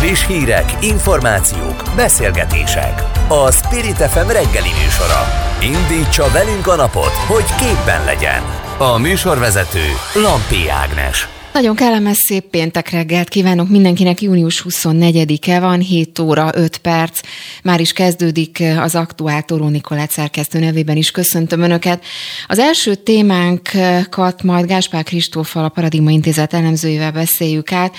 Friss hírek, információk, beszélgetések. A Spirit FM reggeli műsora. Indítsa velünk a napot, hogy képben legyen. A műsorvezető Lampi Ágnes. Nagyon kellemes szép péntek reggelt kívánok mindenkinek. Június 24-e van, 7 óra 5 perc. Már is kezdődik az aktuál Toró Nikolát szerkesztő nevében is köszöntöm Önöket. Az első témánkat majd Gáspár Kristóffal, a Paradigma Intézet elemzőjével beszéljük át.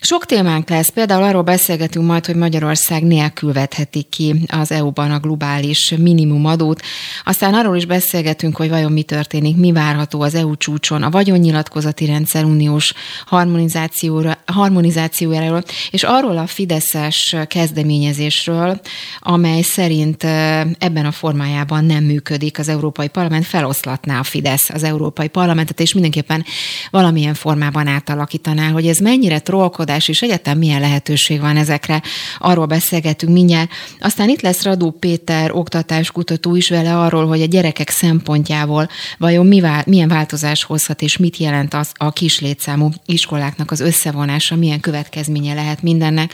Sok témánk lesz, például arról beszélgetünk majd, hogy Magyarország nélkül vethetik ki az EU-ban a globális minimumadót. Aztán arról is beszélgetünk, hogy vajon mi történik, mi várható az EU csúcson, a vagyonnyilatkozati rendszer uniós harmonizációra, harmonizációjáról, és arról a Fideszes kezdeményezésről, amely szerint ebben a formájában nem működik az Európai Parlament, feloszlatná a Fidesz az Európai Parlamentet, és mindenképpen valamilyen formában átalakítaná, hogy ez mennyire trollkod gondolkodás, és egyetem milyen lehetőség van ezekre. Arról beszélgetünk mindjárt. Aztán itt lesz Radó Péter, oktatáskutató is vele arról, hogy a gyerekek szempontjából vajon mi vál, milyen változás hozhat, és mit jelent az a kis létszámú iskoláknak az összevonása, milyen következménye lehet mindennek.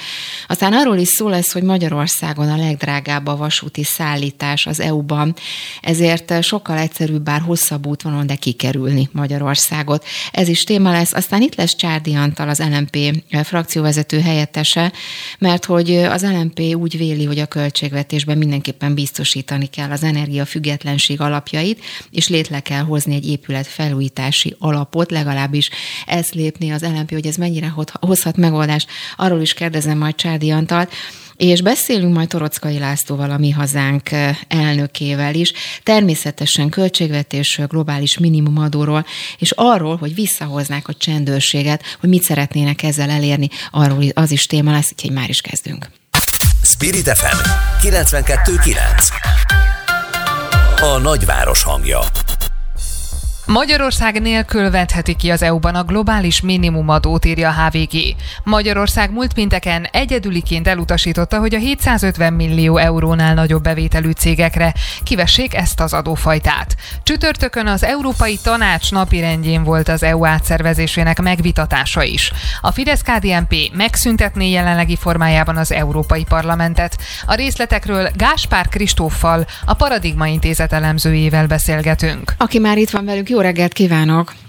Aztán arról is szó lesz, hogy Magyarországon a legdrágább a vasúti szállítás az EU-ban, ezért sokkal egyszerűbb, bár hosszabb út van, de kikerülni Magyarországot. Ez is téma lesz. Aztán itt lesz Csárdi Antal, az LMP frakcióvezető helyettese, mert hogy az LMP úgy véli, hogy a költségvetésben mindenképpen biztosítani kell az energiafüggetlenség alapjait, és létre kell hozni egy épület felújítási alapot, legalábbis ezt lépni az LMP, hogy ez mennyire hozhat megoldást. Arról is kérdezem majd Csádi Antalt, és beszélünk majd Torockai Lászlóval, a mi hazánk elnökével is, természetesen költségvetésről, globális minimumadóról, és arról, hogy visszahoznák a csendőrséget, hogy mit szeretnének ezzel elérni, arról az is téma lesz, úgyhogy már is kezdünk. Spirit FM 92.9 A nagyváros hangja Magyarország nélkül vetheti ki az EU-ban a globális minimumadót, írja a HVG. Magyarország múlt pénteken egyedüliként elutasította, hogy a 750 millió eurónál nagyobb bevételű cégekre kivessék ezt az adófajtát. Csütörtökön az Európai Tanács napirendjén volt az EU átszervezésének megvitatása is. A Fidesz-KDNP megszüntetné jelenlegi formájában az Európai Parlamentet. A részletekről Gáspár Kristóffal, a Paradigma Intézet elemzőjével beszélgetünk. Aki már itt van velünk, jó reggelt kívánok!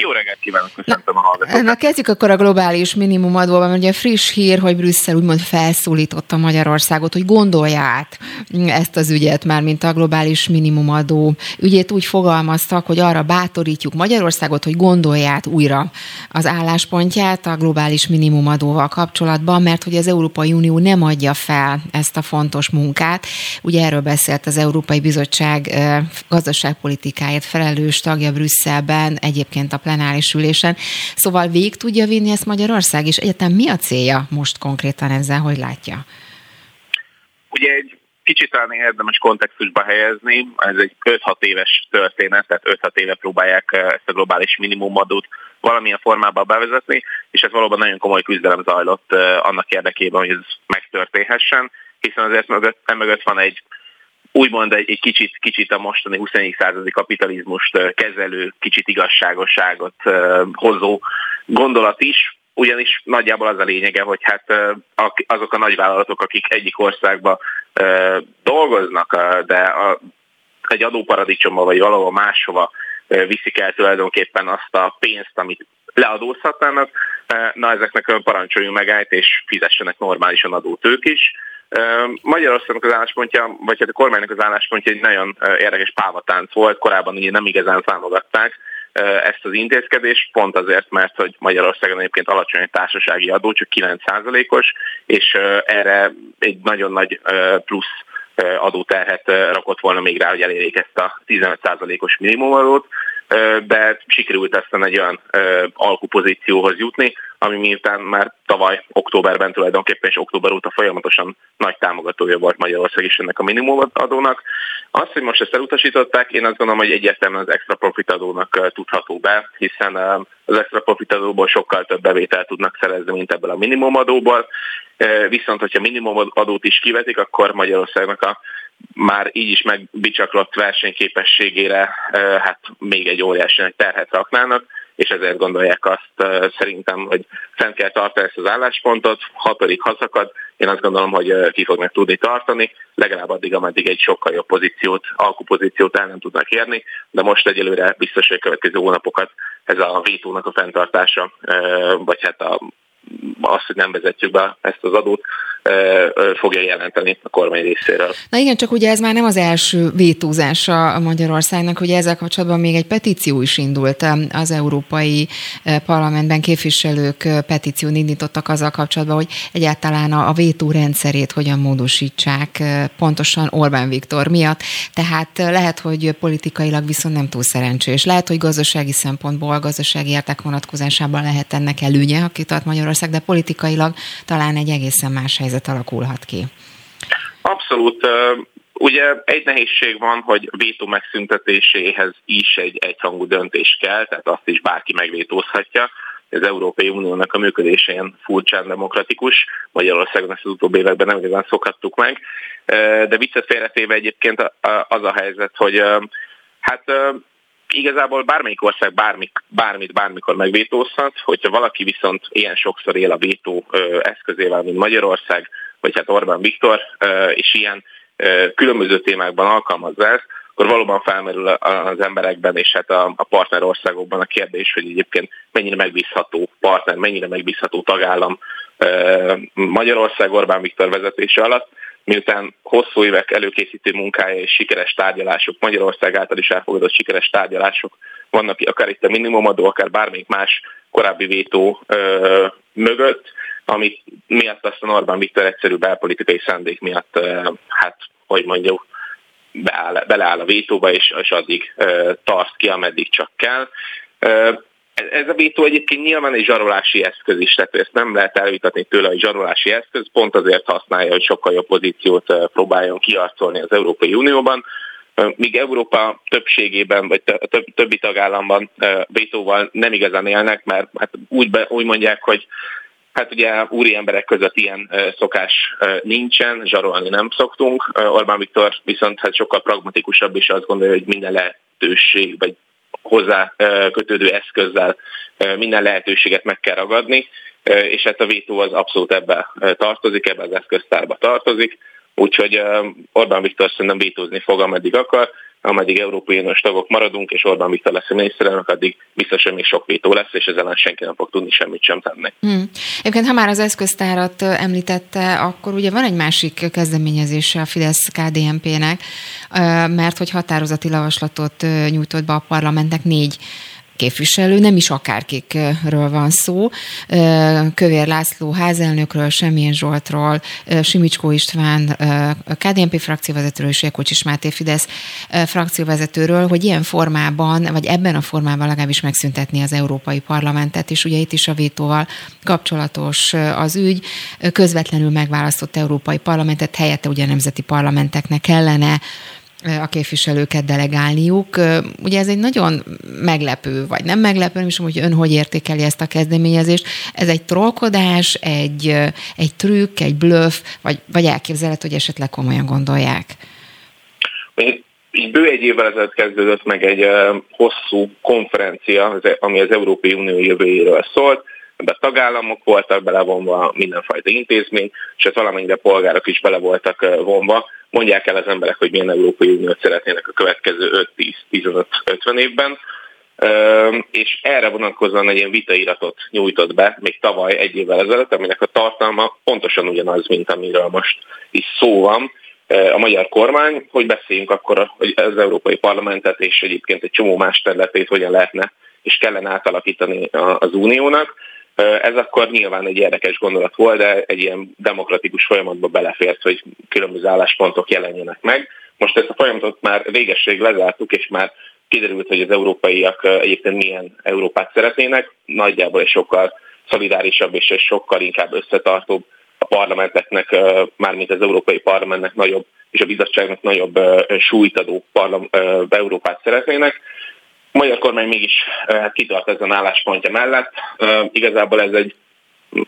Jó reggelt kívánok, köszöntöm a hallgatókat. Na kezdjük akkor a globális minimumadóval, mert ugye friss hír, hogy Brüsszel úgymond felszólította Magyarországot, hogy gondolja át ezt az ügyet, már mint a globális minimumadó ügyét úgy fogalmaztak, hogy arra bátorítjuk Magyarországot, hogy gondolja át újra az álláspontját a globális minimumadóval kapcsolatban, mert hogy az Európai Unió nem adja fel ezt a fontos munkát. Ugye erről beszélt az Európai Bizottság gazdaságpolitikáért felelős tagja Brüsszelben, egyébként a plenáris ülésen. Szóval végig tudja vinni ezt Magyarország, és egyetem mi a célja most konkrétan ezzel, hogy látja? Ugye egy kicsit talán érdemes kontextusba helyezni, ez egy 5-6 éves történet, tehát 5-6 éve próbálják eh, ezt a globális minimumadót valamilyen formában bevezetni, és ez valóban nagyon komoly küzdelem zajlott eh, annak érdekében, hogy ez megtörténhessen, hiszen azért mögött, mögött van egy úgymond egy, egy kicsit, kicsit a mostani 21. századi kapitalizmust kezelő, kicsit igazságosságot hozó gondolat is, ugyanis nagyjából az a lényege, hogy hát azok a nagyvállalatok, akik egyik országba dolgoznak, de a, egy adóparadicsomba vagy valahol máshova viszik el tulajdonképpen azt a pénzt, amit leadózhatnának, na ezeknek parancsoljunk meg és fizessenek normálisan adót ők is. Magyarországnak az álláspontja, vagy hát a kormánynak az álláspontja egy nagyon érdekes pávatánc volt, korábban ugye nem igazán támogatták ezt az intézkedést, pont azért, mert hogy Magyarországon egyébként alacsony egy társasági adó, csak 9%-os, és erre egy nagyon nagy plusz adóterhet rakott volna még rá, hogy elérjék ezt a 15%-os minimumadót, de sikerült ezt egy olyan alkupozícióhoz jutni, ami miután már tavaly októberben tulajdonképpen és október óta folyamatosan nagy támogatója volt Magyarország is ennek a minimumadónak. Azt, hogy most ezt elutasították, én azt gondolom, hogy egyértelműen az extra profit adónak tudható be, hiszen az extra profit adóból sokkal több bevételt tudnak szerezni, mint ebből a minimumadóból. Viszont, hogyha minimumadót is kivetik, akkor Magyarországnak a már így is megbicsaklott versenyképességére hát még egy óriási terhet raknának, és ezért gondolják azt szerintem, hogy fent kell tartani ezt az álláspontot, ha pedig hazakad, én azt gondolom, hogy ki fognak tudni tartani, legalább addig, ameddig egy sokkal jobb pozíciót, alkupozíciót el nem tudnak érni, de most egyelőre biztos, hogy a következő hónapokat ez a vétónak a fenntartása, vagy hát a azt, hogy nem vezetjük be ezt az adót, fogja jelenteni a kormány részéről. Na igen, csak ugye ez már nem az első vétózása a Magyarországnak, ugye ezzel kapcsolatban még egy petíció is indult az Európai Parlamentben képviselők petíciót indítottak azzal kapcsolatban, hogy egyáltalán a vétó rendszerét hogyan módosítsák pontosan Orbán Viktor miatt. Tehát lehet, hogy politikailag viszont nem túl szerencsés. Lehet, hogy gazdasági szempontból, gazdasági értek vonatkozásában lehet ennek előnye, aki tart Magyarország, de politikailag talán egy egészen más helyzet alakulhat ki? Abszolút. Ugye egy nehézség van, hogy vétó megszüntetéséhez is egy egyhangú döntés kell, tehát azt is bárki megvétózhatja. Az Európai Uniónak a működése ilyen furcsán demokratikus, Magyarországon ezt az utóbbi években nem igazán szokhattuk meg. De viccet egyébként az a helyzet, hogy hát igazából bármelyik ország bármit, bármit bármikor megvétózhat, hogyha valaki viszont ilyen sokszor él a vétó eszközével, mint Magyarország, vagy hát Orbán Viktor, és ilyen különböző témákban alkalmazza ezt, akkor valóban felmerül az emberekben és hát a, a partnerországokban a kérdés, hogy egyébként mennyire megbízható partner, mennyire megbízható tagállam Magyarország Orbán Viktor vezetése alatt, miután hosszú évek előkészítő munkája és sikeres tárgyalások, Magyarország által is elfogadott sikeres tárgyalások vannak akár itt a minimumadó, akár bármelyik más korábbi vétó ö, mögött, amit miatt aztán Orbán Viktor egyszerű belpolitikai szándék miatt, ö, hát, hogy mondjuk, beáll, beleáll a vétóba, és, és addig ö, tart ki, ameddig csak kell. Ez a vétó egyébként nyilván egy zsarolási eszköz is, tehát ezt nem lehet elvitatni tőle, hogy zsarolási eszköz, pont azért használja, hogy sokkal jobb pozíciót próbáljon kiarcolni az Európai Unióban, míg Európa többségében, vagy többi tagállamban vétóval nem igazán élnek, mert hát úgy, be, úgy mondják, hogy Hát ugye úri emberek között ilyen szokás nincsen, zsarolni nem szoktunk. Orbán Viktor viszont hát sokkal pragmatikusabb, és azt gondolja, hogy minden lehetőség, vagy hozzá kötődő eszközzel minden lehetőséget meg kell ragadni, és hát a vétó az abszolút ebbe tartozik, ebbe az eszköztárba tartozik, úgyhogy Orbán Viktor szerintem vétózni fog, ameddig akar, ameddig Európai Uniós tagok maradunk, és Orbán Viktor lesz a miniszterelnök, addig biztos, hogy még sok vétó lesz, és ezzel senki nem fog tudni semmit sem tenni. Hmm. Egyébként, ha már az eszköztárat említette, akkor ugye van egy másik kezdeményezése a fidesz kdmp nek mert hogy határozati javaslatot nyújtott be a parlamentnek négy képviselő, nem is akárkikről van szó. Kövér László házelnökről, Semmilyen Zsoltról, Simicskó István, KDNP frakcióvezetőről és Jakocsis Máté Fidesz frakcióvezetőről, hogy ilyen formában, vagy ebben a formában legalábbis megszüntetni az Európai Parlamentet, és ugye itt is a vétóval kapcsolatos az ügy. Közvetlenül megválasztott Európai Parlamentet helyette ugye nemzeti parlamenteknek kellene a képviselőket delegálniuk. Ugye ez egy nagyon meglepő, vagy nem meglepő, nem is hogy ön hogy értékeli ezt a kezdeményezést. Ez egy trollkodás, egy, egy trükk, egy bluff, vagy, vagy elképzelhető, hogy esetleg komolyan gondolják? Így bő egy évvel ezelőtt kezdődött meg egy hosszú konferencia, ami az Európai Unió jövőjéről szólt, ebbe tagállamok voltak belevonva, mindenfajta intézmény, és ez valamennyire polgárok is bele voltak vonva. Mondják el az emberek, hogy milyen Európai Uniót szeretnének a következő 5-10-15-50 évben. És erre vonatkozóan egy ilyen vitairatot nyújtott be még tavaly egy évvel ezelőtt, aminek a tartalma pontosan ugyanaz, mint amiről most is szó van, a magyar kormány, hogy beszéljünk akkor hogy az Európai Parlamentet és egyébként egy csomó más területét hogyan lehetne és kellene átalakítani az uniónak. Ez akkor nyilván egy érdekes gondolat volt, de egy ilyen demokratikus folyamatba belefért, hogy különböző álláspontok jelenjenek meg. Most ezt a folyamatot már végesség lezártuk, és már kiderült, hogy az európaiak egyébként milyen Európát szeretnének, nagyjából egy sokkal szolidárisabb és sokkal inkább összetartóbb a parlamenteknek, mármint az Európai Parlamentnek nagyobb és a bizottságnak nagyobb súlyt adó Európát szeretnének. A magyar kormány mégis hát kitart ezen álláspontja mellett. Igazából ez egy,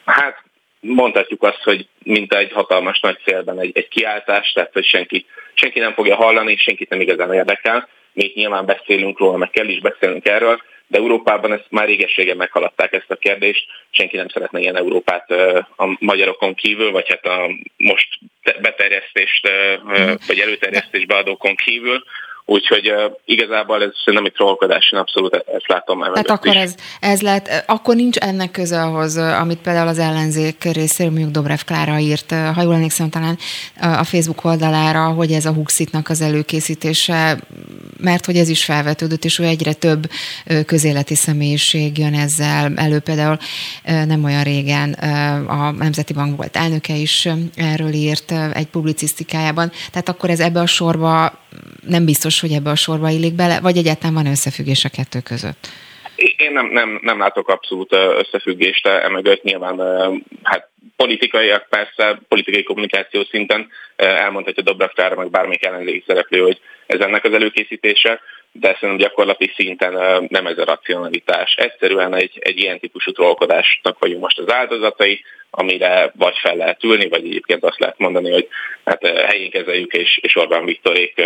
hát mondhatjuk azt, hogy mint egy hatalmas nagy célben egy, egy kiáltás, tehát hogy senki, senki nem fogja hallani, és senkit nem igazán érdekel. Még nyilván beszélünk róla, meg kell is beszélnünk erről, de Európában ezt már régességen meghaladták ezt a kérdést, senki nem szeretne ilyen Európát a magyarokon kívül, vagy hát a most beterjesztést, mhm. vagy előterjesztésbe adókon kívül, Úgyhogy uh, igazából ez nem egy trollkodás, én abszolút ezt látom már. Tehát akkor ez, ez lehet, akkor nincs ennek köze ahhoz, amit például az ellenzék részéről mondjuk Dobrev Klára írt, ha jól emlékszem talán a Facebook oldalára, hogy ez a Huxitnak az előkészítése, mert hogy ez is felvetődött, és hogy egyre több közéleti személyiség jön ezzel elő. Például nem olyan régen a Nemzeti Bank volt elnöke is erről írt egy publicisztikájában, tehát akkor ez ebbe a sorba nem biztos, hogy ebbe a sorba illik bele, vagy egyáltalán van összefüggés a kettő között? Én nem, nem, nem látok abszolút összefüggést emögött. Nyilván hát politikaiak persze, politikai kommunikáció szinten elmondhatja Dobrev Klára, meg bármelyik ellenzéki szereplő, hogy ez ennek az előkészítése, de szerintem gyakorlati szinten nem ez a racionalitás. Egyszerűen egy, egy ilyen típusú trollkodásnak vagyunk most az áldozatai, amire vagy fel lehet ülni, vagy egyébként azt lehet mondani, hogy hát helyén kezeljük, és, és Orbán Viktorék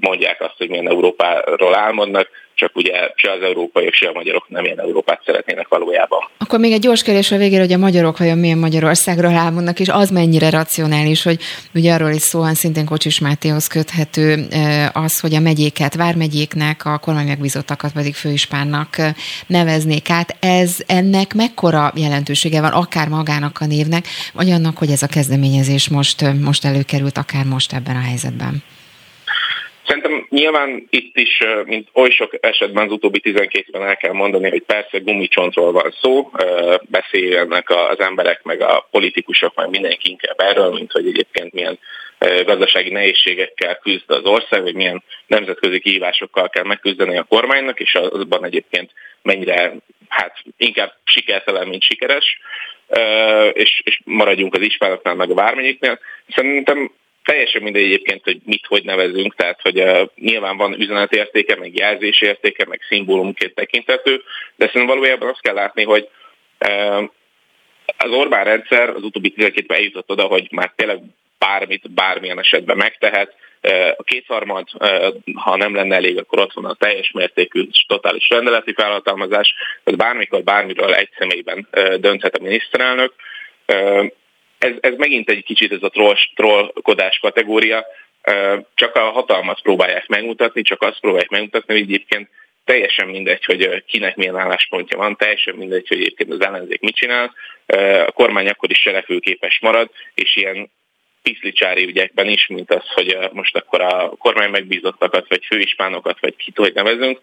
mondják azt, hogy milyen Európáról álmodnak, csak ugye se az európaiak, se a magyarok nem ilyen Európát szeretnének valójában. Akkor még egy gyors kérdés a végére, hogy a magyarok vajon milyen Magyarországról álmodnak, és az mennyire racionális, hogy ugye arról is szó van, szintén Kocsis Mátéhoz köthető az, hogy a megyéket vármegyéknek, a kormány megbízottakat pedig főispánnak neveznék át. Ez ennek mekkora jelentősége van, akár magának a névnek, vagy annak, hogy ez a kezdeményezés most, most előkerült, akár most ebben a helyzetben? Szerintem nyilván itt is, mint oly sok esetben az utóbbi 12-ben el kell mondani, hogy persze gumicsontról van szó, beszélnek az emberek, meg a politikusok, meg mindenki inkább erről, mint hogy egyébként milyen gazdasági nehézségekkel küzd az ország, vagy milyen nemzetközi kihívásokkal kell megküzdeni a kormánynak, és azban egyébként mennyire hát inkább sikertelen, mint sikeres, és, és maradjunk az ispánoknál, meg a vármegyéknél. Szerintem teljesen mindegy egyébként, hogy mit hogy nevezünk, tehát hogy uh, nyilván van üzenetértéke, meg jelzésértéke, meg szimbólumként tekintető, de szerintem valójában azt kell látni, hogy uh, az Orbán rendszer az utóbbi 12 eljutott oda, hogy már tényleg bármit, bármilyen esetben megtehet. A kétharmad, ha nem lenne elég, akkor ott van a teljes mértékű totális rendeleti felhatalmazás, tehát bármikor, bármiről egy személyben dönthet a miniszterelnök ez, ez megint egy kicsit ez a troll, trollkodás kategória, csak a hatalmat próbálják megmutatni, csak azt próbálják megmutatni, hogy egyébként teljesen mindegy, hogy kinek milyen álláspontja van, teljesen mindegy, hogy egyébként az ellenzék mit csinál, a kormány akkor is cselekvőképes marad, és ilyen piszlicsári ügyekben is, mint az, hogy most akkor a kormány megbízottakat, vagy főispánokat, vagy kit, hogy nevezünk,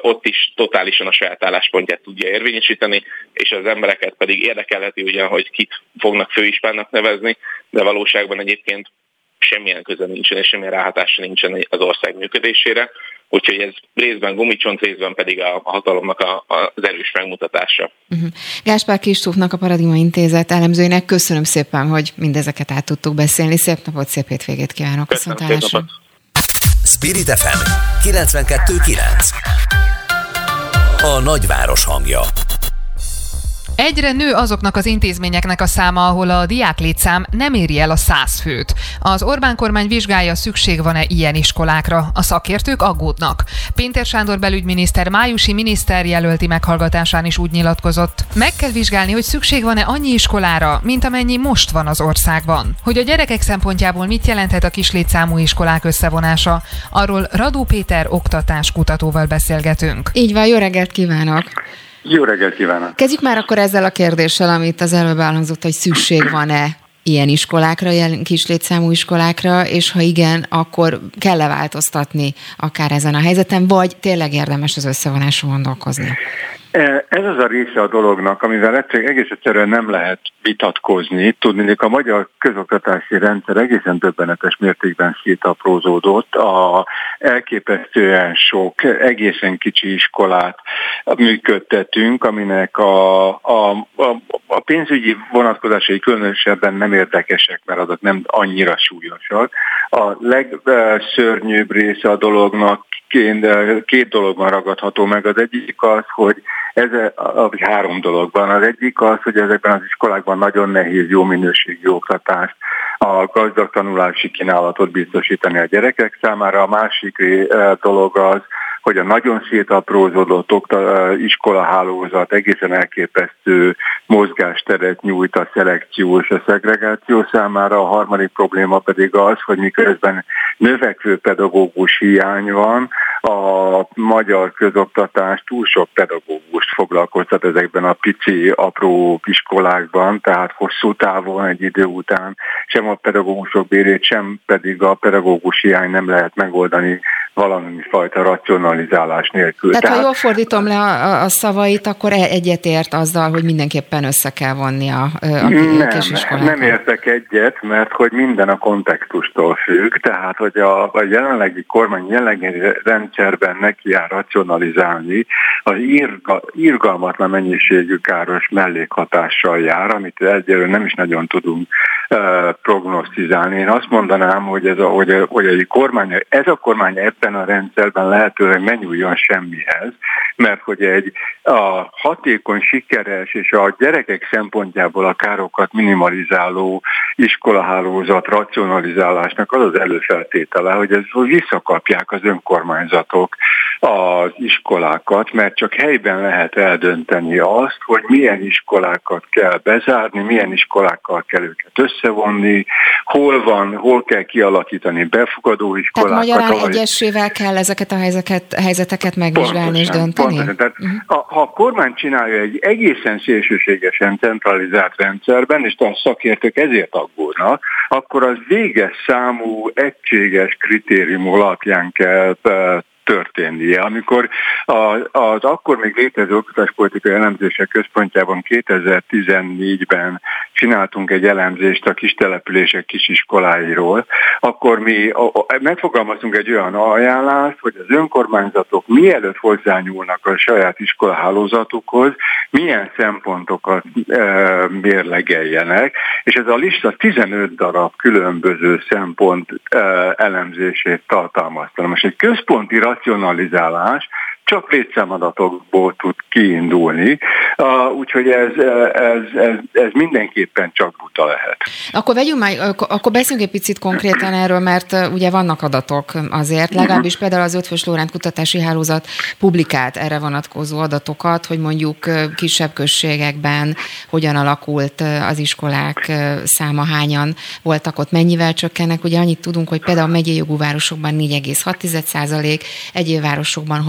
ott is totálisan a saját álláspontját tudja érvényesíteni, és az embereket pedig érdekelheti ugyan, hogy kit fognak főispánnak nevezni, de valóságban egyébként semmilyen köze nincsen, és semmilyen ráhatása nincsen az ország működésére. Úgyhogy ez részben gumicsont, részben pedig a hatalomnak a, az erős megmutatása. Uh-huh. Gáspár Kistófnak, a Paradigma Intézet elemzőinek köszönöm szépen, hogy mindezeket át tudtuk beszélni. Szép napot, szép hétvégét kívánok. Köszönöm, szép napot. Spirit FM 92.9 A nagyváros hangja Egyre nő azoknak az intézményeknek a száma, ahol a diák nem éri el a száz főt. Az Orbán kormány vizsgálja, szükség van-e ilyen iskolákra. A szakértők aggódnak. Pénter Sándor belügyminiszter májusi miniszter jelölti meghallgatásán is úgy nyilatkozott. Meg kell vizsgálni, hogy szükség van-e annyi iskolára, mint amennyi most van az országban. Hogy a gyerekek szempontjából mit jelenthet a kis létszámú iskolák összevonása, arról Radó Péter oktatáskutatóval beszélgetünk. Így van, jó reggelt kívánok! Jó reggelt kívánok! Kezdjük már akkor ezzel a kérdéssel, amit az előbb elhangzott, hogy szükség van-e ilyen iskolákra, ilyen kislétszámú iskolákra, és ha igen, akkor kell-e változtatni akár ezen a helyzeten, vagy tényleg érdemes az összevonáson gondolkozni? E, ez az a része a dolognak, amivel egész egyszerűen nem lehet vitatkozni. Tudni, hogy a magyar közoktatási rendszer egészen döbbenetes mértékben szétaprózódott. A elképesztően sok, egészen kicsi iskolát működtetünk, aminek a, a, a, a pénzügyi vonatkozásai különösebben nem érdekesek, mert azok nem annyira súlyosak. A legszörnyűbb része a dolognak két dologban ragadható meg. Az egyik az, hogy ez a, három dologban. Az egyik az, hogy ezekben az iskolákban nagyon nehéz jó minőségű oktatást, a gazdag tanulási kínálatot biztosítani a gyerekek számára. A másik dolog az, hogy a nagyon szétaprózódott iskolahálózat egészen elképesztő mozgásteret nyújt a szelekció és a szegregáció számára, a harmadik probléma pedig az, hogy miközben növekvő pedagógus hiány van, a magyar közoktatás túl sok pedagógust foglalkoztat ezekben a pici, apró iskolákban, tehát hosszú távon egy idő után sem a pedagógusok bérét, sem pedig a pedagógus hiány nem lehet megoldani valami fajta racionalizálás nélkül. Tehát, Tehát ha jól fordítom le a, a szavait, akkor e- egyetért azzal, hogy mindenképpen össze kell vonni a, a nem. Nem értek egyet, mert hogy minden a kontextustól függ, tehát hogy a, a jelenlegi kormány jelenlegi rendszerben neki jár racionalizálni, az írga, írgalmatlan mennyiségű káros mellékhatással jár, amit egyelőre nem is nagyon tudunk uh, prognosztizálni. Én azt mondanám, hogy ez a, hogy a, hogy a kormány, ez a kormány ebben a rendszerben lehetőleg ne nyúljon semmihez, mert hogy egy a hatékony, sikeres és a gyerekek szempontjából a károkat minimalizáló iskolahálózat racionalizálásnak az az előfeltétele, hogy ez visszakapják az önkormányzatok az iskolákat, mert csak helyben lehet eldönteni azt, hogy milyen iskolákat kell bezárni, milyen iskolákkal kell őket összevonni, hol van, hol kell kialakítani befogadó iskolákat. Tehát magyarán egyesével kell ezeket a helyzeteket, helyzeteket megvizsgálni pontosan, és dönteni? Pontosan. Tehát, uh-huh. a, ha a kormány csinálja egy egészen szélsőségesen centralizált rendszerben, és a szakértők ezért aggódnak, akkor az véges számú egységes kritérium alapján kell történnie. Amikor az akkor még létező oktatáspolitikai elemzések központjában 2014-ben csináltunk egy elemzést a kis települések kisiskoláiról, akkor mi megfogalmaztunk egy olyan ajánlást, hogy az önkormányzatok mielőtt hozzányúlnak a saját iskolahálózatukhoz, milyen szempontokat e, mérlegeljenek, és ez a lista 15 darab különböző szempont e, elemzését tartalmazta. Most egy központi racionalizálás csak létszámadatokból tud kiindulni, úgyhogy ez, ez, ez, ez mindenképpen csak buta lehet. Akkor vegyünk már, akkor beszéljünk egy picit konkrétan erről, mert ugye vannak adatok azért, legalábbis például az Ötvös Lórend Kutatási Hálózat publikált erre vonatkozó adatokat, hogy mondjuk kisebb községekben hogyan alakult az iskolák száma, hányan voltak ott, mennyivel csökkennek. Ugye annyit tudunk, hogy például a megyei jogú városokban 4,6 egyéb városokban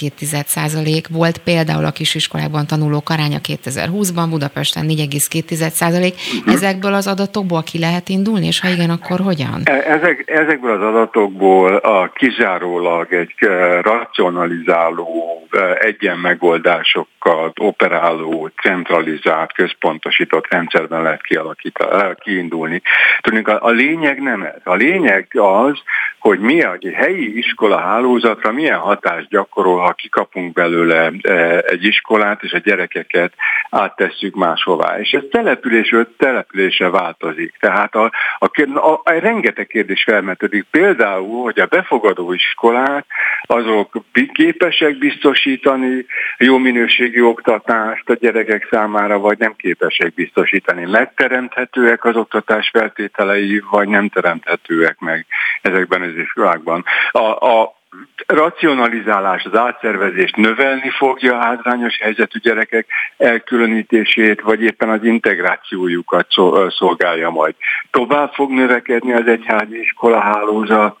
6,2 volt például a kisiskolákban tanulók aránya 2020-ban, Budapesten 4,2 Ezekből az adatokból ki lehet indulni, és ha igen, akkor hogyan? E, ezek, ezekből az adatokból a kizárólag egy e, racionalizáló, e, egyen megoldásokkal operáló, centralizált, központosított rendszerben lehet kialakítani, kiindulni. Tudjuk, a, a lényeg nem ez. A lényeg az, hogy mi a helyi iskola hálózatra milyen hatást gyakorol, ha kikapunk belőle e, egy iskolát, és a gyerekeket áttesszük máshová. És ez településről településre változik. Tehát a, a, a, a rengeteg kérdés felmetődik. Például, hogy a befogadó iskolák azok képesek biztosítani jó minőségű oktatást a gyerekek számára, vagy nem képesek biztosítani. Megteremthetőek az oktatás feltételei, vagy nem teremthetőek meg ezekben az iskolákban. A, a racionalizálás, az átszervezést növelni fogja hátrányos helyzetű gyerekek elkülönítését, vagy éppen az integrációjukat szolgálja majd. Tovább fog növekedni az egyházi iskolahálózat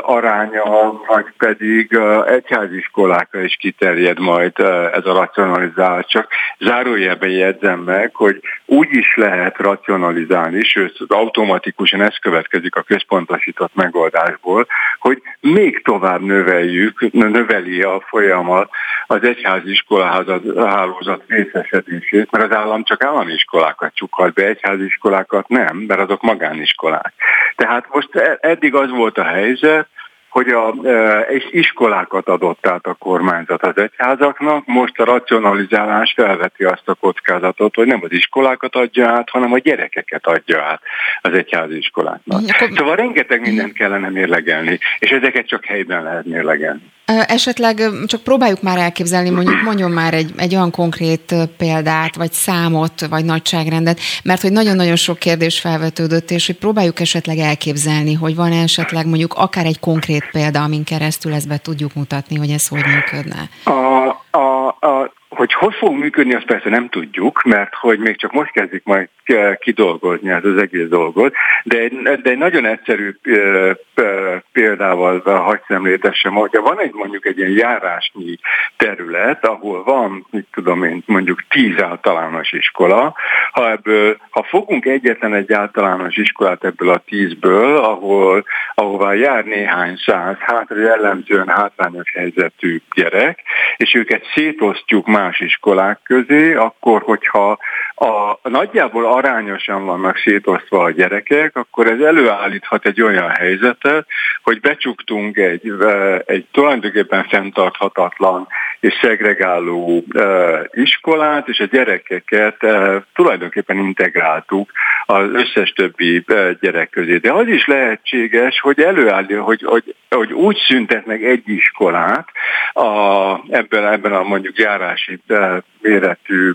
aránya, vagy pedig egyházi iskolákra is kiterjed majd ez a racionalizálás. Csak zárójelben jegyzem meg, hogy úgy is lehet racionalizálni, sőt automatikusan ez következik a központosított megoldásból, hogy még még tovább növeljük, növeli a folyamat az egyházi iskolahálózat részesedését, mert az állam csak állami iskolákat csukhat be, egyházi iskolákat nem, mert azok magániskolák. Tehát most e- eddig az volt a helyzet, hogy a, e, iskolákat adott át a kormányzat az egyházaknak, most a racionalizálás felveti azt a kockázatot, hogy nem az iskolákat adja át, hanem a gyerekeket adja át az egyházi iskoláknak. Szóval rengeteg mindent kellene mérlegelni, és ezeket csak helyben lehet mérlegelni. Esetleg csak próbáljuk már elképzelni, mondjuk mondjon már egy, egy olyan konkrét példát, vagy számot, vagy nagyságrendet, mert hogy nagyon-nagyon sok kérdés felvetődött, és hogy próbáljuk esetleg elképzelni, hogy van esetleg mondjuk akár egy konkrét példa, amin keresztül ezt be tudjuk mutatni, hogy ez hogy működne. A, a, a, hogy hogy fog működni, azt persze nem tudjuk, mert hogy még csak most kezdik majd kidolgozni ez az egész dolgot, de de egy nagyon egyszerű példával hagy szemlétessem, hogyha van egy mondjuk egy ilyen járásnyi terület, ahol van, mit tudom én, mondjuk tíz általános iskola, ha ebből, ha fogunk egyetlen egy általános iskolát ebből a tízből, ahol, ahová jár néhány száz, hát jellemzően hátrányos helyzetű gyerek, és őket szétosztjuk más iskolák közé, akkor, hogyha a, nagyjából arányosan vannak szétosztva a gyerekek, akkor ez előállíthat egy olyan helyzetet, hogy becsuktunk egy, egy tulajdonképpen fenntarthatatlan és szegregáló iskolát, és a gyerekeket tulajdonképpen integráltuk az összes többi gyerek közé. De az is lehetséges, hogy előállja, hogy, hogy, hogy úgy szüntet meg egy iskolát a, ebben, ebben a mondjuk járási méretű